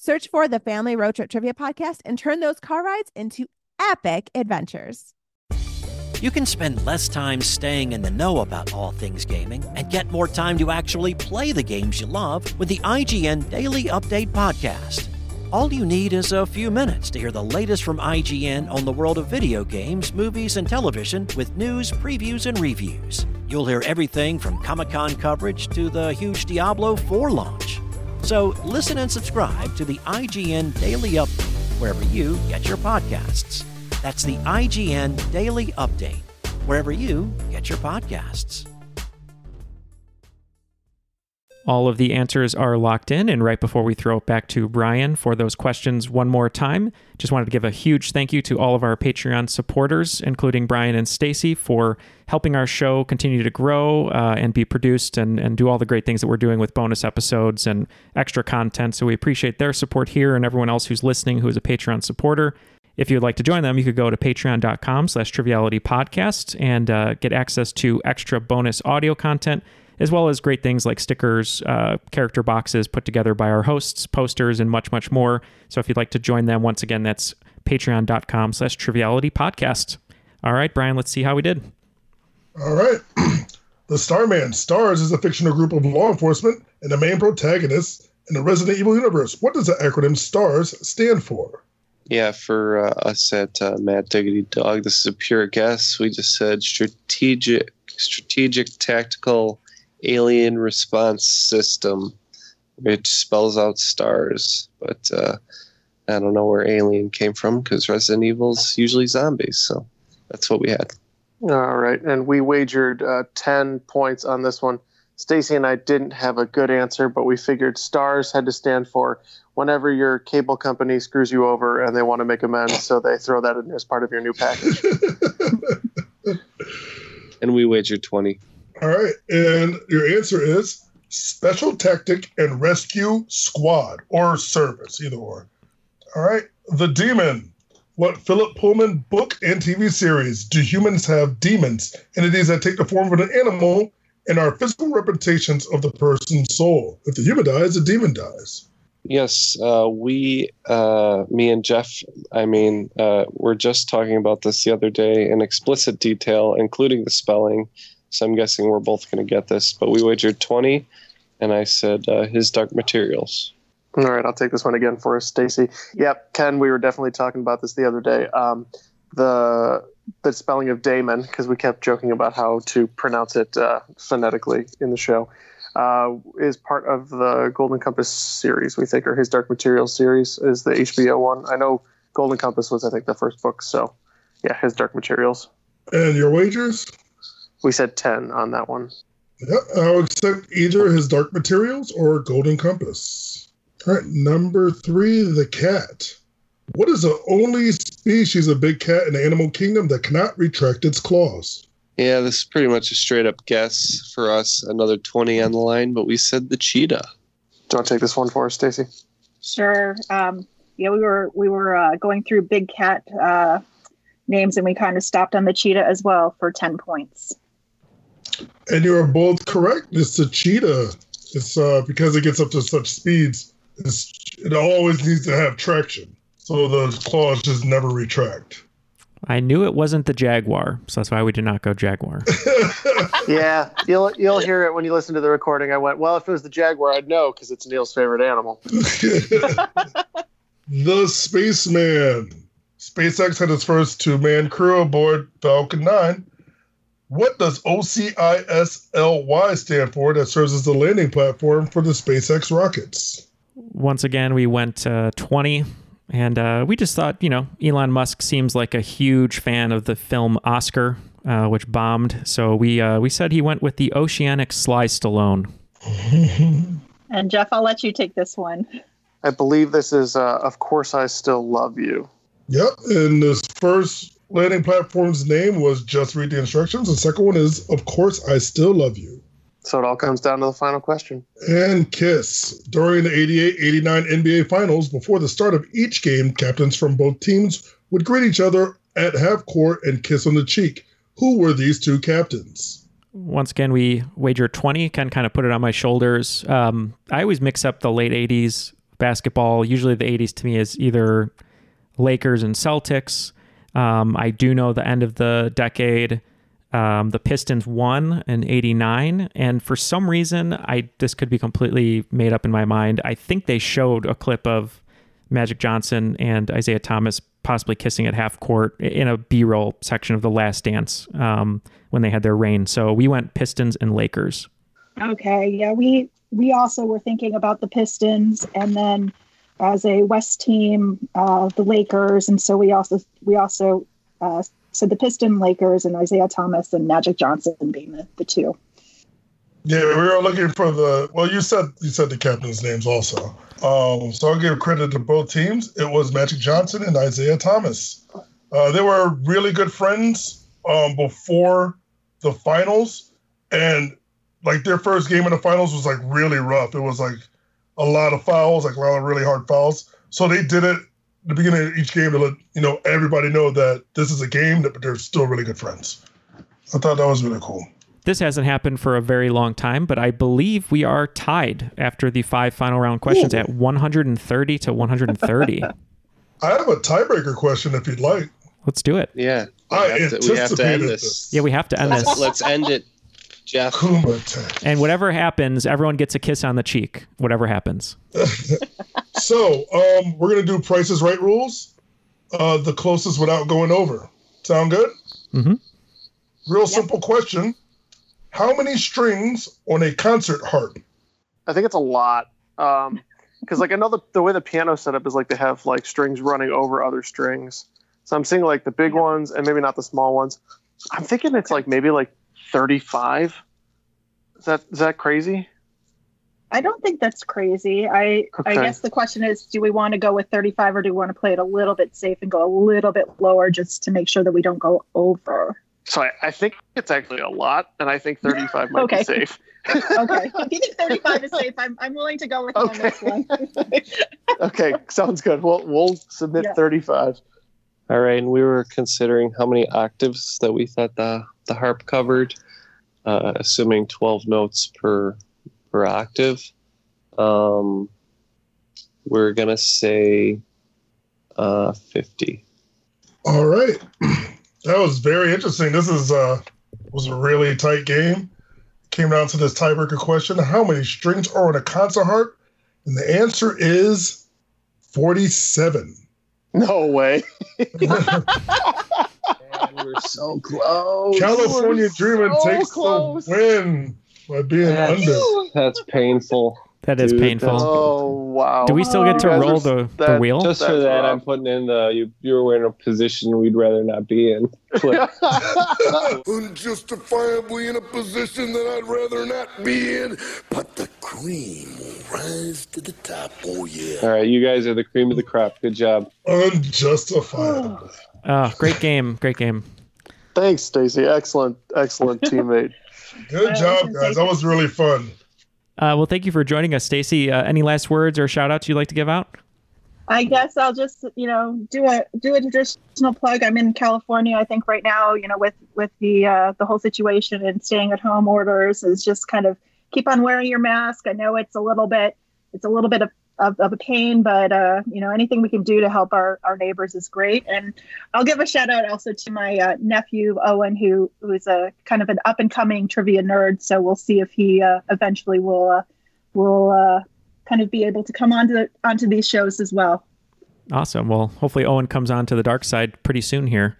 Search for the Family Road Trip Trivia Podcast and turn those car rides into epic adventures. You can spend less time staying in the know about all things gaming and get more time to actually play the games you love with the IGN Daily Update Podcast. All you need is a few minutes to hear the latest from IGN on the world of video games, movies, and television with news, previews, and reviews. You'll hear everything from Comic Con coverage to the huge Diablo 4 launch. So listen and subscribe to the IGN Daily Update wherever you get your podcasts. That's the IGN Daily Update, wherever you get your podcasts. All of the answers are locked in. And right before we throw it back to Brian for those questions one more time, just wanted to give a huge thank you to all of our Patreon supporters, including Brian and Stacey, for helping our show continue to grow uh, and be produced and, and do all the great things that we're doing with bonus episodes and extra content. So we appreciate their support here and everyone else who's listening who is a Patreon supporter. If you'd like to join them, you could go to patreon.com slash triviality podcast and uh, get access to extra bonus audio content as well as great things like stickers, uh, character boxes put together by our hosts, posters, and much, much more. So if you'd like to join them, once again, that's patreon.com slash triviality podcast. All right, Brian, let's see how we did. All right. the Starman stars is a fictional group of law enforcement and the main protagonist in the Resident Evil universe. What does the acronym STARS stand for? Yeah, for uh, us at uh, Matt Diggity Dog, this is a pure guess. We just said strategic, strategic tactical alien response system, which spells out stars. But uh, I don't know where alien came from because Resident Evil's usually zombies. So that's what we had. All right, and we wagered uh, ten points on this one. Stacey and I didn't have a good answer, but we figured stars had to stand for whenever your cable company screws you over and they want to make amends, so they throw that in as part of your new package. and we wagered 20. All right, and your answer is Special Tactic and Rescue Squad or Service, either or. All right, The Demon. What Philip Pullman book and TV series do humans have demons, entities that take the form of an animal and are physical representations of the person's soul. If the human dies, the demon dies. Yes, uh, we, uh, me and Jeff, I mean, uh, we're just talking about this the other day in explicit detail, including the spelling. So I'm guessing we're both going to get this. But we wagered 20, and I said uh, his dark materials. All right, I'll take this one again for us, Stacey. Yep, Ken, we were definitely talking about this the other day. Um, the the spelling of daemon because we kept joking about how to pronounce it uh, phonetically in the show. Uh, is part of the Golden Compass series, we think, or his Dark Materials series is the HBO one. I know Golden Compass was, I think, the first book. So, yeah, his Dark Materials. And your wagers? We said 10 on that one. Yeah, I'll accept either his Dark Materials or Golden Compass. All right, number three, the cat. What is the only species of big cat in the animal kingdom that cannot retract its claws? Yeah, this is pretty much a straight up guess for us. Another 20 on the line, but we said the cheetah. Do you want to take this one for us, Stacey? Sure. Um, yeah, we were we were uh, going through big cat uh, names, and we kind of stopped on the cheetah as well for 10 points. And you are both correct. It's the cheetah. It's uh, because it gets up to such speeds. it always needs to have traction so the claws just never retract. I knew it wasn't the Jaguar, so that's why we did not go Jaguar. yeah, you'll you'll hear it when you listen to the recording. I went, well, if it was the Jaguar, I'd know because it's Neal's favorite animal. the Spaceman. SpaceX had its first two-man crew aboard Falcon 9. What does OCISLY stand for that serves as the landing platform for the SpaceX rockets? Once again, we went uh, 20 and uh, we just thought, you know, Elon Musk seems like a huge fan of the film Oscar, uh, which bombed. So we uh, we said he went with the Oceanic Sly Stallone. and Jeff, I'll let you take this one. I believe this is, uh, of course, I still love you. Yep, and this first landing platform's name was just read the instructions. The second one is, of course, I still love you. So it all comes down to the final question. And Kiss. During the 88 89 NBA Finals, before the start of each game, captains from both teams would greet each other at half court and kiss on the cheek. Who were these two captains? Once again, we wager 20, can kind of put it on my shoulders. Um, I always mix up the late 80s basketball. Usually the 80s to me is either Lakers and Celtics. Um, I do know the end of the decade um, the Pistons won in '89, and for some reason, I this could be completely made up in my mind. I think they showed a clip of Magic Johnson and Isiah Thomas possibly kissing at half court in a B-roll section of The Last Dance um, when they had their reign. So we went Pistons and Lakers. Okay, yeah, we we also were thinking about the Pistons, and then as a West team, uh, the Lakers, and so we also we also uh, so the Piston Lakers and Isiah Thomas and Magic Johnson being the, the two. Yeah, we were looking for the. Well, you said you said the captains' names also. Um, so I'll give credit to both teams. It was Magic Johnson and Isiah Thomas. Uh, they were really good friends um, before the finals, and like their first game in the finals was like really rough. It was like a lot of fouls, like a lot of really hard fouls. So they did it the beginning of each game to let you know everybody know that this is a game, that they're still really good friends. I thought that was really cool. this hasn't happened for a very long time, but I believe we are tied after the five final round questions Ooh. at 130 to 130. I have a tiebreaker question if you'd like. Let's do it. Yeah. I have, to, we have to end this. this. Yeah, we have to end this. Let's end it, Jeff. And whatever happens, everyone gets a kiss on the cheek. Whatever happens. so, um, we're gonna do prices right rules. Uh, the closest without going over. Sound good? Mm-hmm. Real yep. simple question. How many strings on a concert harp? I think it's a lot. Um, because like I know the, the way the piano setup is like they have like strings running over other strings. So I'm seeing like the big ones and maybe not the small ones. I'm thinking it's like maybe like 35. Is that is that crazy? I don't think that's crazy. I okay. I guess the question is, do we want to go with 35 or do we want to play it a little bit safe and go a little bit lower just to make sure that we don't go over? So I, I think it's actually a lot, and I think 35 might okay. be safe. okay. If you think 35 is safe, I'm, I'm willing to go with okay. on this one. okay, sounds good. We'll, we'll submit yeah. 35. All right, and we were considering how many octaves that we thought the, the harp covered, uh, assuming 12 notes per per octave. Um, we're gonna say uh, 50. All right. That was very interesting. This is uh was a really tight game. Came down to this tiebreaker question: How many strings are on a concert harp? And the answer is forty-seven. No way. Man, we're so close. California Dreaming so takes close. the win by being that's, under. That's painful. That is Dude, painful. Oh wow! Do we still get to roll the, that, the wheel? Just for that, rough. I'm putting in the you. You're in a position we'd rather not be in. Unjustifiably in a position that I'd rather not be in, but the cream will rise to the top. Oh yeah! All right, you guys are the cream of the crop. Good job. Unjustifiable. Oh, great game! Great game. Thanks, Stacey. Excellent, excellent teammate. Good job, guys. That was really fun. Uh, well, thank you for joining us, Stacey. Uh, any last words or shout outs you'd like to give out? I guess I'll just, you know, do a do a traditional plug. I'm in California. I think right now, you know, with with the uh, the whole situation and staying at home orders is just kind of keep on wearing your mask. I know it's a little bit it's a little bit of of, of a pain, but uh, you know anything we can do to help our, our neighbors is great. And I'll give a shout out also to my uh, nephew Owen, who who is a kind of an up and coming trivia nerd. So we'll see if he uh, eventually will uh, will uh, kind of be able to come onto the, onto these shows as well. Awesome. Well, hopefully Owen comes on to the dark side pretty soon here.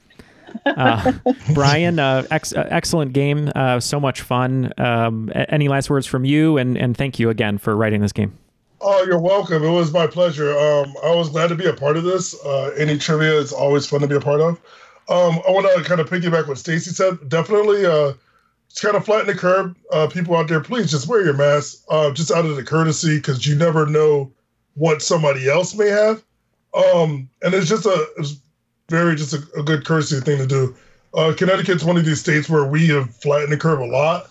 Uh, Brian, uh, ex- uh, excellent game. Uh, so much fun. Um, any last words from you? And, and thank you again for writing this game. Oh, you're welcome. It was my pleasure. Um, I was glad to be a part of this. Uh, any trivia is always fun to be a part of. Um, I want to kind of piggyback what Stacey said. Definitely, uh, it's kind of flatten the curb. Uh, people out there, please just wear your mask, uh, just out of the courtesy, because you never know what somebody else may have. Um, and it's just a it's very just a, a good courtesy thing to do. Uh, Connecticut's one of these states where we have flattened the curve a lot.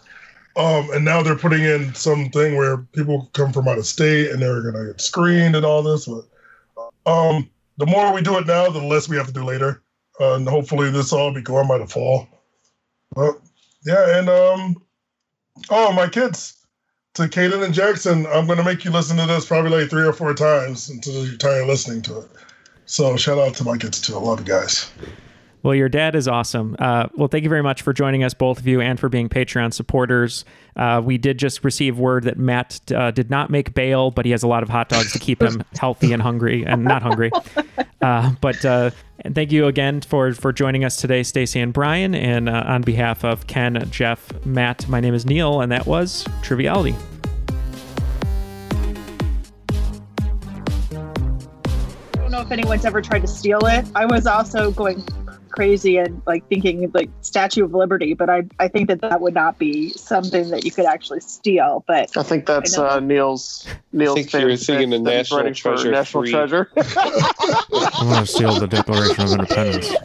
Um, and now they're putting in something where people come from out of state and they're to get screened and all this. But um, the more we do it now, the less we have to do later. Uh, and hopefully this all be gone by the fall. But yeah, and um, oh, my kids, to Kaden and Jackson, I'm to make you listen to this probably like three or four times until you're tired of listening to it. So shout out to my kids too. I love you guys. Well, your dad is awesome. Uh, well, thank you very much for joining us, both of you, and for being Patreon supporters. Uh, we did just receive word that Matt uh, did not make bail, but he has a lot of hot dogs to keep him healthy and hungry, and not hungry. Uh, but uh, thank you again for for joining us today, Stacey and Brian. And uh, on behalf of Ken, Jeff, Matt, my name is Neal, and that was Triviality. I don't know if anyone's ever tried to steal it. I was also going crazy and like thinking like Statue of Liberty, but I I think that that would not be something that you could actually steal. But I think that's I uh, Neal's Neal's. I think you're thinking the national treasure. National treasure. I'm gonna steal the Declaration of Independence.